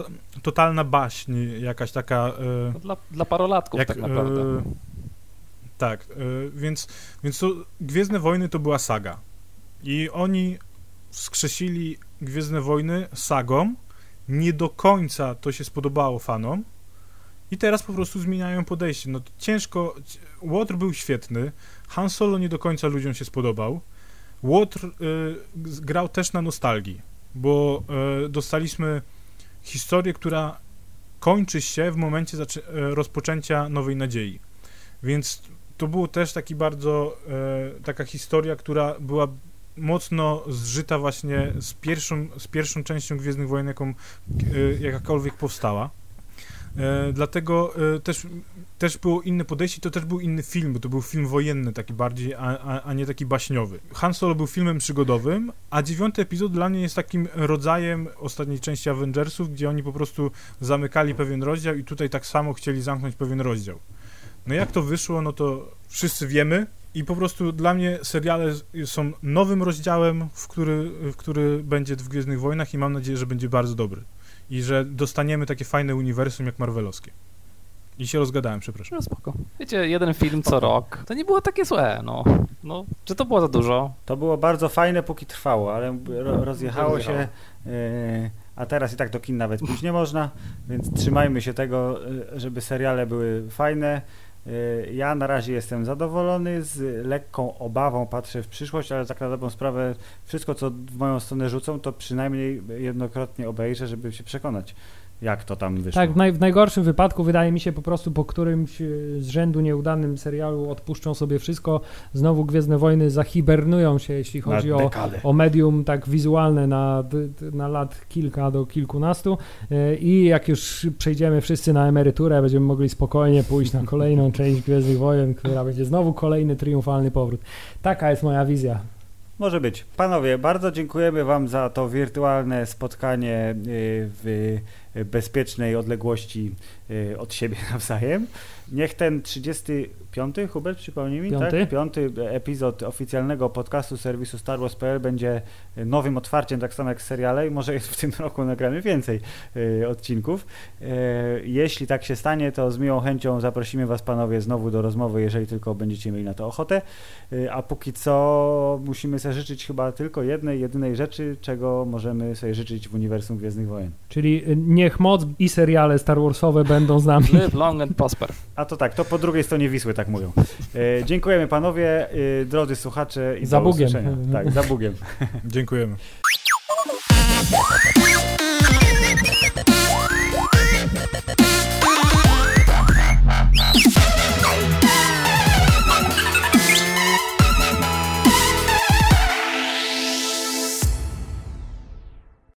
totalna baśń, jakaś taka... E, No Dla, dla parolatków tak naprawdę. e, tak, e, więc, więc to Gwiezdne Wojny to była saga. I oni wskrzesili Gwiezdne Wojny sagą. Nie do końca to się spodobało fanom. I teraz po prostu zmieniają podejście. No ciężko. Łotr był świetny. Han Solo nie do końca ludziom się spodobał. Łotr y, grał też na nostalgii, bo y, dostaliśmy historię, która kończy się w momencie e, rozpoczęcia Nowej Nadziei. Więc to było też taki bardzo, e, taka historia, która była mocno zżyta właśnie z pierwszą, z pierwszą częścią Gwiezdnych Wojen, jaką e, jakakolwiek powstała. E, dlatego e, też, też było inne podejście, to też był inny film, bo to był film wojenny taki bardziej, a, a, a nie taki baśniowy. Han Solo był filmem przygodowym, a dziewiąty epizod dla mnie jest takim rodzajem ostatniej części Avengersów, gdzie oni po prostu zamykali pewien rozdział i tutaj tak samo chcieli zamknąć pewien rozdział. No jak to wyszło, no to wszyscy wiemy i po prostu dla mnie seriale są nowym rozdziałem, w który, w który będzie w Gwiezdnych Wojnach i mam nadzieję, że będzie bardzo dobry. I że dostaniemy takie fajne uniwersum jak Marvelowskie. I się rozgadałem, przepraszam. No spoko. Wiecie, jeden film co rok, to nie było takie złe, no. no czy to było za dużo? To było bardzo fajne, póki trwało, ale ro, rozjechało się, e, a teraz i tak do kin nawet pójść nie można, więc trzymajmy się tego, e, żeby seriale były fajne. E, Ja na razie jestem zadowolony, z lekką obawą patrzę w przyszłość, ale tak na dobrą sprawę wszystko, co w moją stronę rzucą, to przynajmniej jednokrotnie obejrzę, żeby się przekonać, jak to tam wyszło. Tak, w, naj, w najgorszym wypadku wydaje mi się po prostu po którymś e, z rzędu nieudanym serialu odpuszczą sobie wszystko, znowu Gwiezdne Wojny zahibernują się, jeśli chodzi o, o medium tak wizualne na, na lat kilka do kilkunastu e, i jak już przejdziemy wszyscy na emeryturę, będziemy mogli spokojnie pójść na kolejną część Gwiezdnych Wojen, która będzie znowu kolejny triumfalny powrót. Taka jest moja wizja. Może być. Panowie, bardzo dziękujemy Wam za to wirtualne spotkanie y, w bezpiecznej odległości y, od siebie nawzajem. Niech ten 35, Hubert, przypomnij mi, Piąty. tak? Piąty epizod oficjalnego podcastu serwisu Star Wars.pl będzie nowym otwarciem, tak samo jak seriale i może w tym roku nagramy więcej y, odcinków. Y, jeśli tak się stanie, to z miłą chęcią zaprosimy Was, panowie, znowu do rozmowy, jeżeli tylko będziecie mieli na to ochotę. A póki co musimy sobie życzyć chyba tylko jednej, jedynej rzeczy, czego możemy sobie życzyć w uniwersum Gwiezdnych Wojen. Czyli e, niech moc i seriale Star Warsowe będą z nami. Live long and prosper. A to tak, to po drugiej stronie Wisły tak mówią. E, dziękujemy panowie, e, drodzy słuchacze i za Bugiem. Tak, za Bugiem. Dziękujemy.